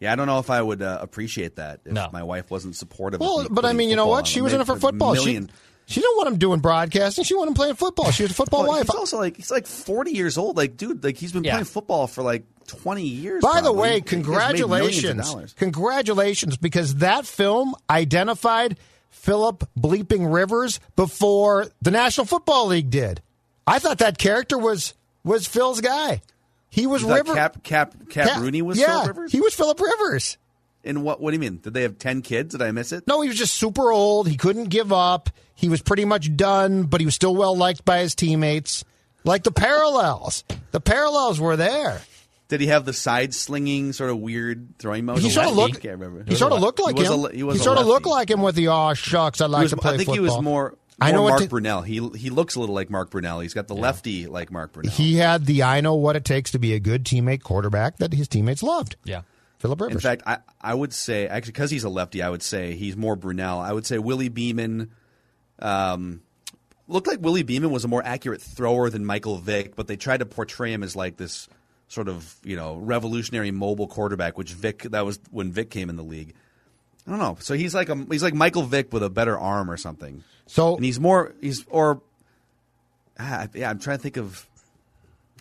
Yeah, I don't know if I would uh, appreciate that if No. my wife wasn't supportive. Well, of me but I mean, you know what? She was in it for football. She, million- she didn't want him doing broadcasting. She wanted him playing football. She was a football Well, wife. He's also like he's like forty years old. Like, dude, like he's been Yeah. playing football for like twenty years. By the way, He has made millions of congratulations. Congratulations, because that film identified Philip Bleeping Rivers before the National Football League did. I thought that character was was Phil's guy. He was River. Cap Cap Cap, Cap- Rooney was yeah, Philip Rivers. He was Philip Rivers. And what? What do you mean? Did they have ten kids? Did I miss it? No, he was just super old. He couldn't give up. He was pretty much done, but he was still well liked by his teammates. Like the parallels. The parallels were there. Did he have the side slinging sort of weird throwing motion? He sort of Lefty? looked. Can't remember. He sort of looked like he was him. A, le- he was a sort of looked like him with the oh shucks. I'd like was- to play I think football. he was more. I know Mark to- Brunell. He he looks a little like Mark Brunell. He's got the lefty like Mark Brunell. He had the I know what it takes to be a good teammate quarterback that his teammates loved. Yeah. Philip Rivers. In fact, I, I would say actually because he's a lefty, I would say he's more Brunell. I would say Willie Beamen um, looked like Willie Beamen was a more accurate thrower than Michael Vick, but they tried to portray him as like this sort of you know revolutionary mobile quarterback, which Vick that was when Vick came in the league. I don't know. So he's like a he's like Michael Vick with a better arm or something. So and he's more he's or ah, yeah. I'm trying to think of.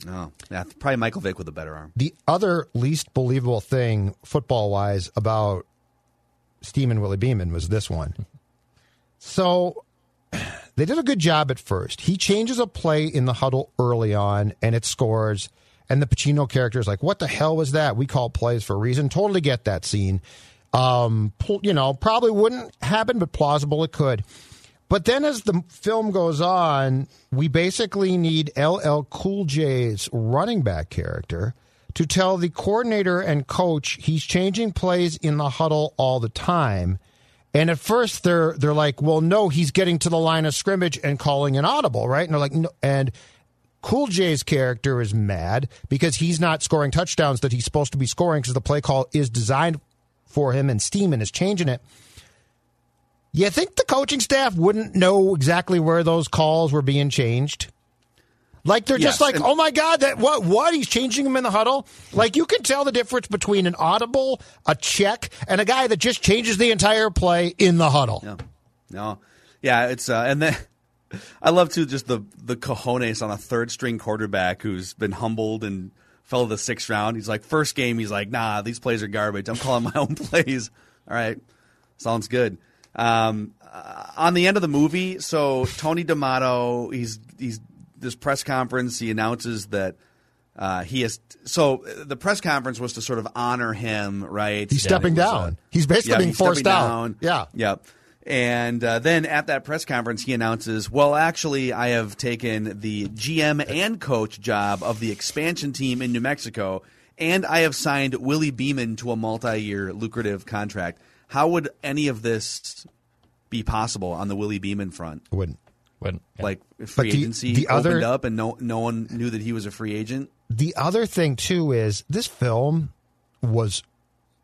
No, yeah, probably Michael Vick with a better arm. the other least believable thing football wise about Steeman Willie Beamen was this one. So they did a good job at first. He changes a play in the huddle early on and it scores. And the Pacino character is like, what the hell was that? We call plays for a reason. Totally get that scene. Um, you know, probably wouldn't happen, but plausible it could. But then as the film goes on, we basically need LL Cool J's running back character to tell the coordinator and coach he's changing plays in the huddle all the time. And at first they're they're like, "Well, no, he's getting to the line of scrimmage and calling an audible, right?" And they're like, "No." And Cool J's character is mad because he's not scoring touchdowns that he's supposed to be scoring because the play call is designed for him and Steeman is changing it. You think the coaching staff wouldn't know exactly where those calls were being changed? Like they're just like, oh my god, that what what he's changing them in the huddle. Like you can tell the difference between an audible, a check, and a guy that just changes the entire play in the huddle. No, no, yeah, it's uh, and then I love to just the the cojones on a third string quarterback who's been humbled and fell to the sixth round. He's like, first game, he's like, nah, these plays are garbage. I'm calling my own plays. All right, sounds good. Um, uh, on the end of the movie, so Tony D'Amato, he's he's this press conference. He announces that. Uh, he has so the press conference was to sort of honor him, right? He's stepping It was, down. He's basically being he's forced stepping out. down. Yeah. Yep. And uh, then at that press conference, he announces, "Well, actually, I have taken the GM and coach job of the expansion team in New Mexico, and I have signed Willie Beamen to a multi-year lucrative contract." How would any of this be possible on the Willie Beamen front? Wouldn't. Wouldn't. Like free the- agency the other- opened up and no no one knew that he was a free agent. The other thing too is this film was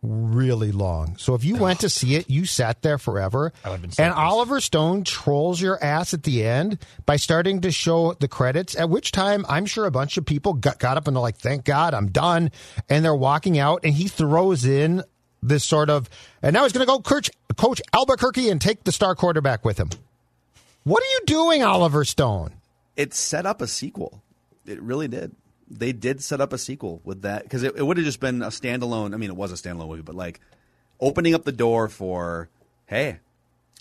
really long. So if you went to see it, you sat there forever. I would've been so and pissed. Oliver Stone trolls your ass at the end by starting to show the credits. At which time, I'm sure a bunch of people got, got up and they're like, "Thank God, I'm done," and they're walking out. And he throws in this sort of, and now he's going to go coach, coach Albuquerque and take the star quarterback with him. What are you doing, Oliver Stone? It set up a sequel. It really did. They did set up a sequel with that because it, it would have just been a standalone. I mean, it was a standalone movie, but like opening up the door for, hey,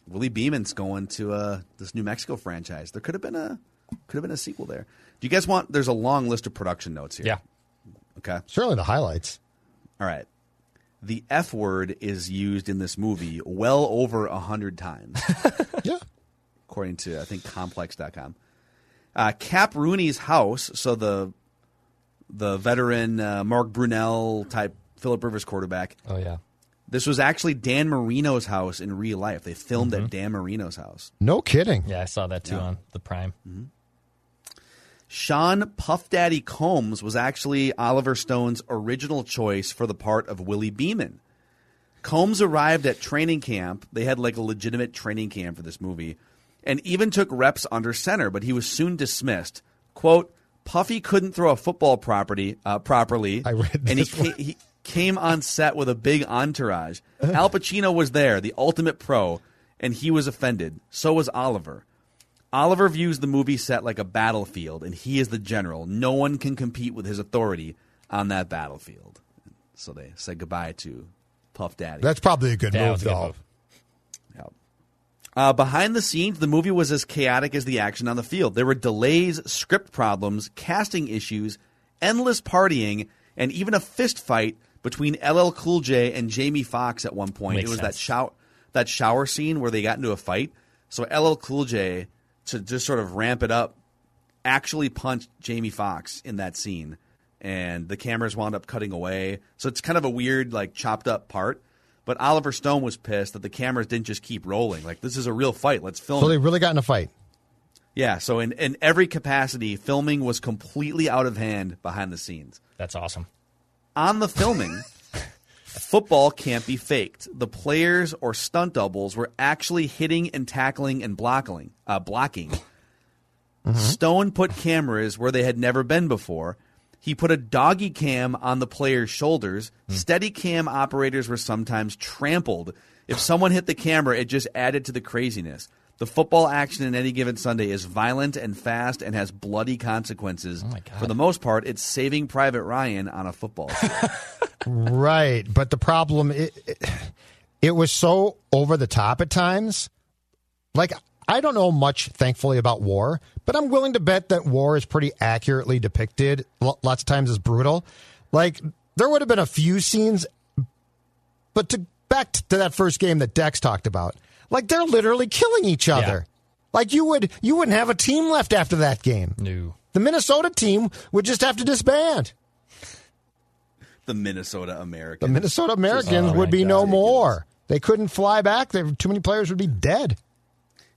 Willie Beamen's going to uh, this New Mexico franchise. There could have been a could have been a sequel there. Do you guys want? There's a long list of production notes here. Yeah. Okay. Certainly the highlights. All right. The F word is used in this movie well over a hundred times. yeah. According to I think complex.com. Uh, Cap Rooney's house, so the the veteran uh, Mark Brunell type Philip Rivers quarterback. Oh yeah. This was actually Dan Marino's house in real life. They filmed at Dan Marino's house. No kidding. Yeah, I saw that too Yeah. on the Prime. Sean Puff Daddy Combs was actually Oliver Stone's original choice for the part of Willie Beamen. Combs arrived at training camp. They had like a legitimate training camp for this movie and even took reps under center, but he was soon dismissed. Quote, Puffy couldn't throw a football property, uh, properly, I read and he, this ca- he came on set with a big entourage. Al Pacino was there, the ultimate pro, and he was offended. So was Oliver. Oliver views the movie set like a battlefield, and he is the general. No one can compete with his authority on that battlefield. So they said goodbye to Puff Daddy. That's probably a good That move, was a good though. move. Uh, behind the scenes, the movie was as chaotic as the action on the field. There were delays, script problems, casting issues, endless partying, and even a fist fight between LL Cool J and Jamie Foxx at one point. Makes it was that sense. shower that shower scene where they got into a fight. So LL Cool J to just sort of ramp it up actually punched Jamie Foxx in that scene and the cameras wound up cutting away. So it's kind of a weird like chopped up part. But Oliver Stone was pissed that the cameras didn't just keep rolling. Like this is a real fight. Let's film So it. they really got in a fight. Yeah, so in, in every capacity, filming was completely out of hand behind the scenes. That's awesome. On the filming, football can't be faked. The players or stunt doubles were actually hitting and tackling and blocking. Uh, blocking. Stone put cameras where they had never been before. He put a doggy cam on the players' shoulders. Hmm. Steady cam operators were sometimes trampled. If someone hit the camera, it just added to the craziness. The football action in any given Sunday is violent and fast and has bloody consequences. Oh For the most part, it's saving Private Ryan on a football. Right, but the problem it, it, it was so over the top at times. Like I don't know much, thankfully, about war, but I'm willing to bet that war is pretty accurately depicted. Lots of times as brutal. Like there would have been a few scenes, but to back to that first game that Dex talked about, like they're literally killing each other. Like you would you wouldn't have a team left after that game. No. The Minnesota team would just have to disband. the Minnesota Americans. The Minnesota Americans Oh, would be God. no more. They couldn't fly back. There, too many players would be dead.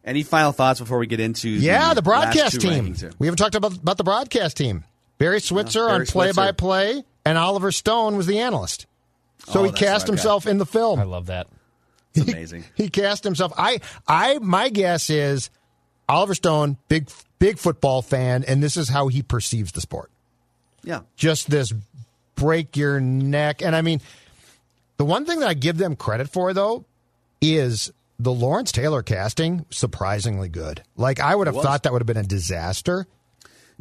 Any final thoughts before we get into Yeah, the last broadcast team. We haven't talked about, about the broadcast team. Barry Switzer Barry on play by play, and Oliver Stone was the analyst. So Oh, he cast right, okay. himself in the film. I love that. It's amazing. He cast himself. I, I, my guess is Oliver Stone, big, big football fan, and this is how he perceives the sport. yeah. just this break your neck. And I mean, the one thing that I give them credit for, though, is the Lawrence Taylor casting surprisingly good. Like, I would have thought that would have been a disaster.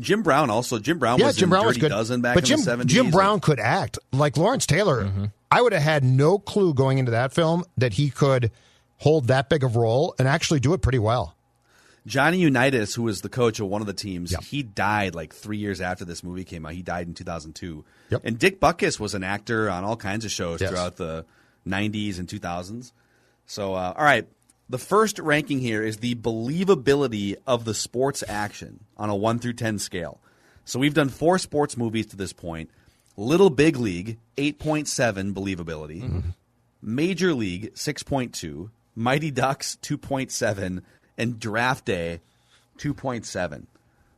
Jim Brown also. Jim Brown yeah, was Jim in Brown was good. Dozen back but in Jim, the 70s. Jim Brown could act. Like Lawrence Taylor, mm-hmm. I would have had no clue going into that film that he could hold that big of role and actually do it pretty well. Johnny Unitas, who was the coach of one of the teams, he died like three years after this movie came out. He died in 2002. Yep. And Dick Butkus was an actor on all kinds of shows Yes. throughout the 90s and 2000s. So, uh, all right, the first ranking here is the believability of the sports action on a 1 through 10 scale. So we've done four sports movies to this point. Little Big League, 8.7 believability. Major League, 6.2. Mighty Ducks, 2.7. And Draft Day, 2.7.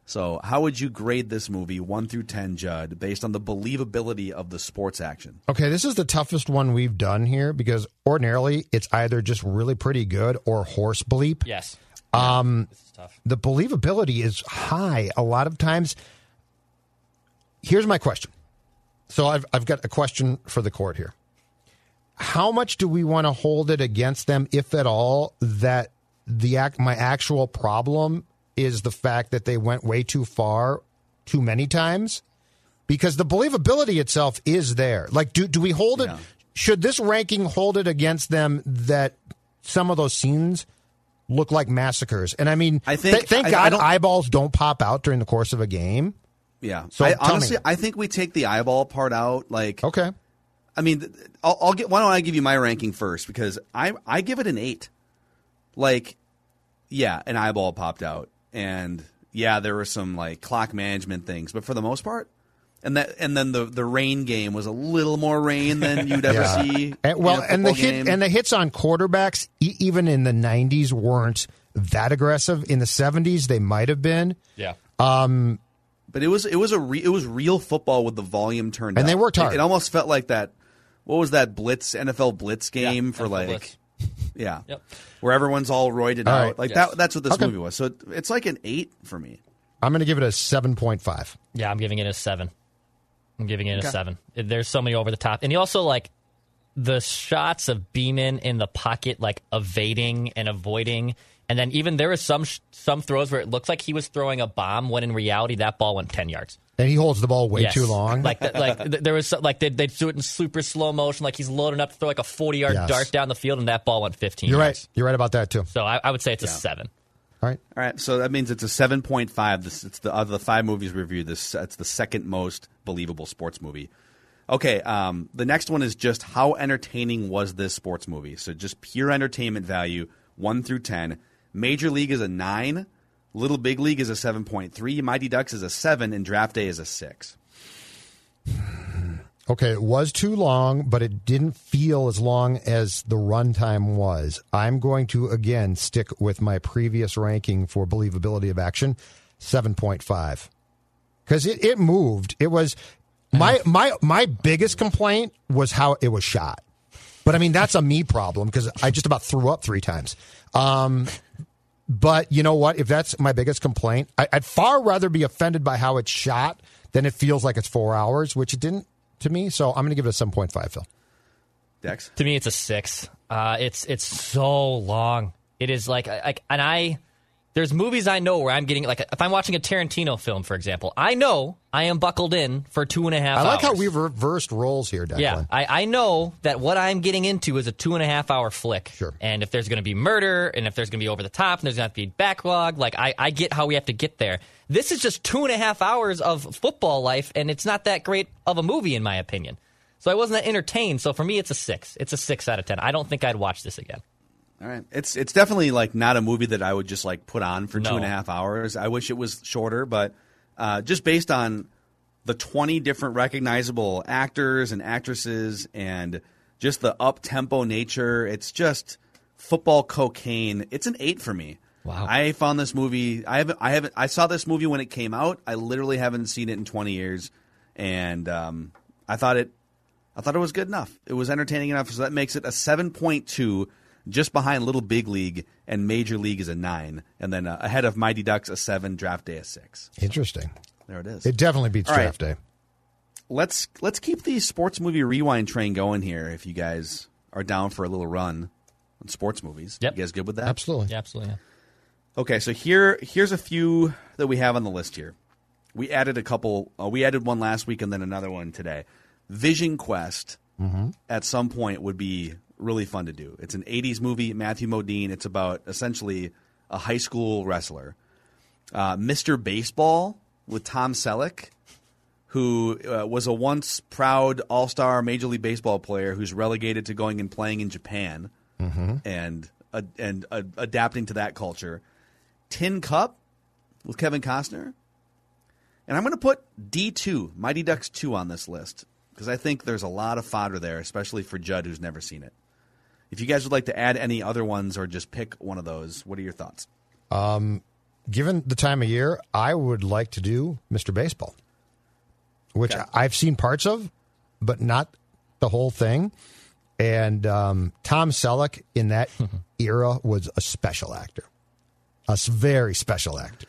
So, how would you grade this movie, 1 through 10, Judd, based on the believability of the sports action? Okay, this is the toughest one we've done here because ordinarily it's either just really pretty good or horse bleep. Yes. Um, The believability is high. A lot of times, here's my question. So I've I've got a question for the court here. How much do we want to hold it against them, if at all, that the act my actual problem is the fact that they went way too far too many times? Because the believability itself is there. Like, do do we hold it? Should this ranking hold it against them that some of those scenes look like massacres? And I mean, I think- th- thank I- I God don't- eyeballs don't pop out during the course of a game. Yeah. So I, tell me. honestly, I think we take the eyeball part out. Like, okay. I mean, I'll, I'll get. Why don't I give you my ranking first? Because I I give it an eight. Like, yeah, an eyeball popped out, and yeah, there were some like clock management things, but for the most part, and that and then the the rain game was a little more rain than you'd ever Yeah. see. And, well, and the football hit and the hits on quarterbacks, e- even in the '90s, weren't that aggressive. In the '70s, they might have been. Yeah. Um, But it was it was a re, it was real football with the volume turned And up. they worked hard. It, it almost felt like that. What was that blitz NFL blitz game for NFL like? Blitz. Yeah, Yep. where everyone's all roided All out. right. Like Yes. that. That's what this Okay. movie was. So it, it's like an eight for me. I'm going to give it a 7.5. Yeah, I'm giving it a seven. I'm giving it Okay. a seven. There's so many over the top, and he also like the shots of Beamen in the pocket, like evading and avoiding, and then even there was some some throws where it looks like he was throwing a bomb when in reality that ball went ten yards. And he holds the ball way Yes. too long. Like that, like th- there was some, like they they do it in super slow motion, like he's loading up to throw like a 40 yard Yes. dart down the field, and that ball went 15. You're yards. right. You're right about that too. So I, I would say it's a seven. All right. All right. So that means it's a seven point five. This it's the of the five movies we reviewed. This it's the second most believable sports movie. Okay. Um, the next one is just how entertaining was this sports movie? So just pure entertainment value, one through ten. Major League is a nine. Little Big League is a seven point three. Mighty Ducks is a seven, and Draft Day is a six. Okay, it was too long, but it didn't feel as long as the runtime was. I'm going to again stick with my previous ranking for believability of action, seven point five, because it, it moved. It was my my my biggest complaint was how it was shot, but I mean that's a me problem because I just about threw up three times. Um, but you know what? If that's my biggest complaint, I, I'd far rather be offended by how it's shot than it feels like it's four hours, which it didn't to me. So I'm going to give it a seven point five, Phil. Dex. To me, it's a six. Uh, it's it's so long. It is like like, and I. There's movies I know where I'm getting like if I'm watching a Tarantino film, for example, I know I am buckled in for two and a half. I like how we've reversed roles here, Declan. Yeah, I, I know that what I'm getting into is a two and a half hour flick. Sure. And if there's going to be murder, and if there's going to be over the top, and there's going to have to be backlog, like I, I get how we have to get there. This is just two and a half hours of football life, and it's not that great of a movie, in my opinion. So I wasn't that entertained. So for me, it's a six. It's a six out of ten. I don't think I'd watch this again. All right. It's it's definitely like not a movie that I would just like put on for No. two and a half hours. I wish it was shorter, but uh, just based on the twenty different recognizable actors and actresses and just the up tempo nature, it's just football cocaine. It's an eight for me. Wow. I found this movie. I haven't. I haven't. I saw this movie when it came out. I literally haven't seen it in twenty years, and um, I thought it. I thought it was good enough. It was entertaining enough, so that makes it a seven point two, just behind Little Big League, and Major League is a nine, and then uh, ahead of Mighty Ducks a seven, Draft Day a six. Interesting. There it is. It definitely beats All right. draft day. Let's let's keep the sports movie rewind train going here. If you guys are down for a little run on sports movies, Yep. you guys good with that? Absolutely. Yeah, absolutely. Yeah. Okay, so here here's a few that we have on the list here. We added a couple. Uh, we added one last week and then another one today. Vision Quest Mm-hmm. at some point would be really fun to do. It's an '80s movie. Matthew Modine. It's about essentially a high school wrestler. Uh, Mr. Baseball with Tom Selleck, who uh, was a once proud All Star Major League Baseball player who's relegated to going and playing in Japan Mm-hmm. and uh, and uh, adapting to that culture. Tin Cup with Kevin Costner. And I'm going to put D2, Mighty Ducks 2 on this list because I think there's a lot of fodder there, especially for Judd who's never seen it. If you guys would like to add any other ones or just pick one of those, what are your thoughts? Um, given the time of year, I would like to do Mr. Baseball, which Okay. I've seen parts of, but not the whole thing. And um, Tom Selleck in that era was a special actor, a very special actor.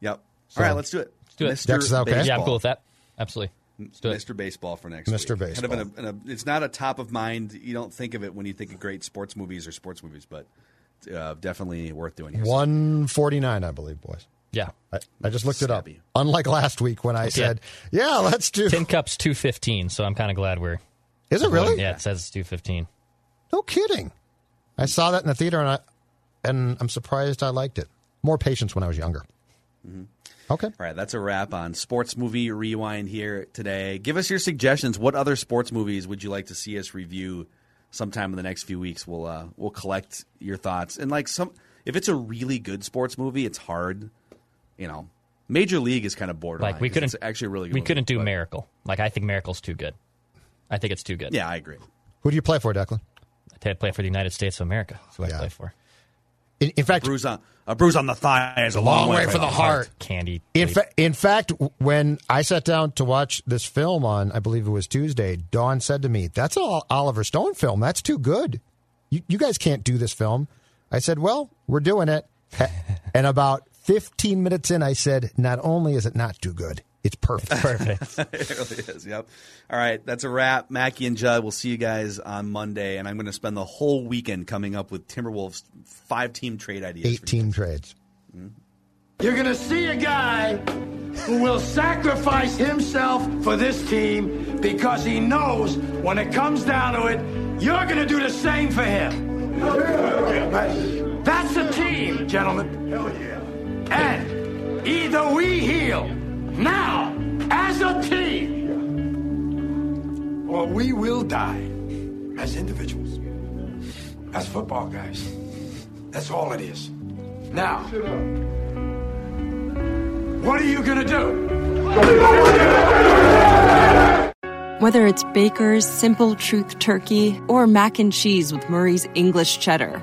Yep. So- All right, let's do it. Let's do it. Mr. Dex, okay? Baseball. Yeah, I'm cool with that. Absolutely. Let's do it. Mr. Baseball for next Mr. week. Kind of Baseball. in a, in a, it's not a top of mind. You don't think of it when you think of great sports movies or sports movies, but uh, definitely worth doing. 149, I believe, boys. Yeah. I, I just looked it up. Unlike last week when I Yeah. said, yeah, let's do. Tin Cup's 215, so I'm kind of glad we're. Is it really? Yeah, it says it's 215. No kidding. I saw that in the theater and I, and I'm surprised I liked it. More patience when I was younger. Okay. All right, that's a wrap on Sports Movie Rewind here today. Give us your suggestions. What other sports movies would you like to see us review sometime in the next few weeks? We'll uh, we'll collect your thoughts. And like some if it's a really good sports movie, it's hard, you know. Major League is kind of borderline. Like we couldn't it's actually a really good We movie, couldn't do but- Miracle. Like I think Miracle's too good. I think it's too good. Yeah, I agree. Who do you play for, Declan? I play for the United States of America. That's who I play for. In, in fact, bruise on a bruise on the thigh is a long way for the heart. Candy. In, fa- in fact, when I sat down to watch this film on, I believe it was Tuesday, Dawn said to me, "That's an Oliver Stone film. That's too good. You, you guys can't do this film." I said, "Well, we're doing it." and about 15 minutes in, I said, "Not only is it not too good, it's perfect." Perfect. it really is. Yep. All right, that's a wrap. Mackey and Judd, we'll see you guys on Monday, and I'm going to spend the whole weekend coming up with Timberwolves five team trade ideas. Eight team trades. Mm-hmm. You're going to see a guy who will sacrifice himself for this team because he knows when it comes down to it, you're going to do the same for him. That's a team, gentlemen. Hell yeah. And either we heal now as a team, or we will die as individuals, as football guys. That's all it is. Now, what are you gonna do? Whether it's Baker's Simple Truth Turkey or mac and cheese with Murray's English Cheddar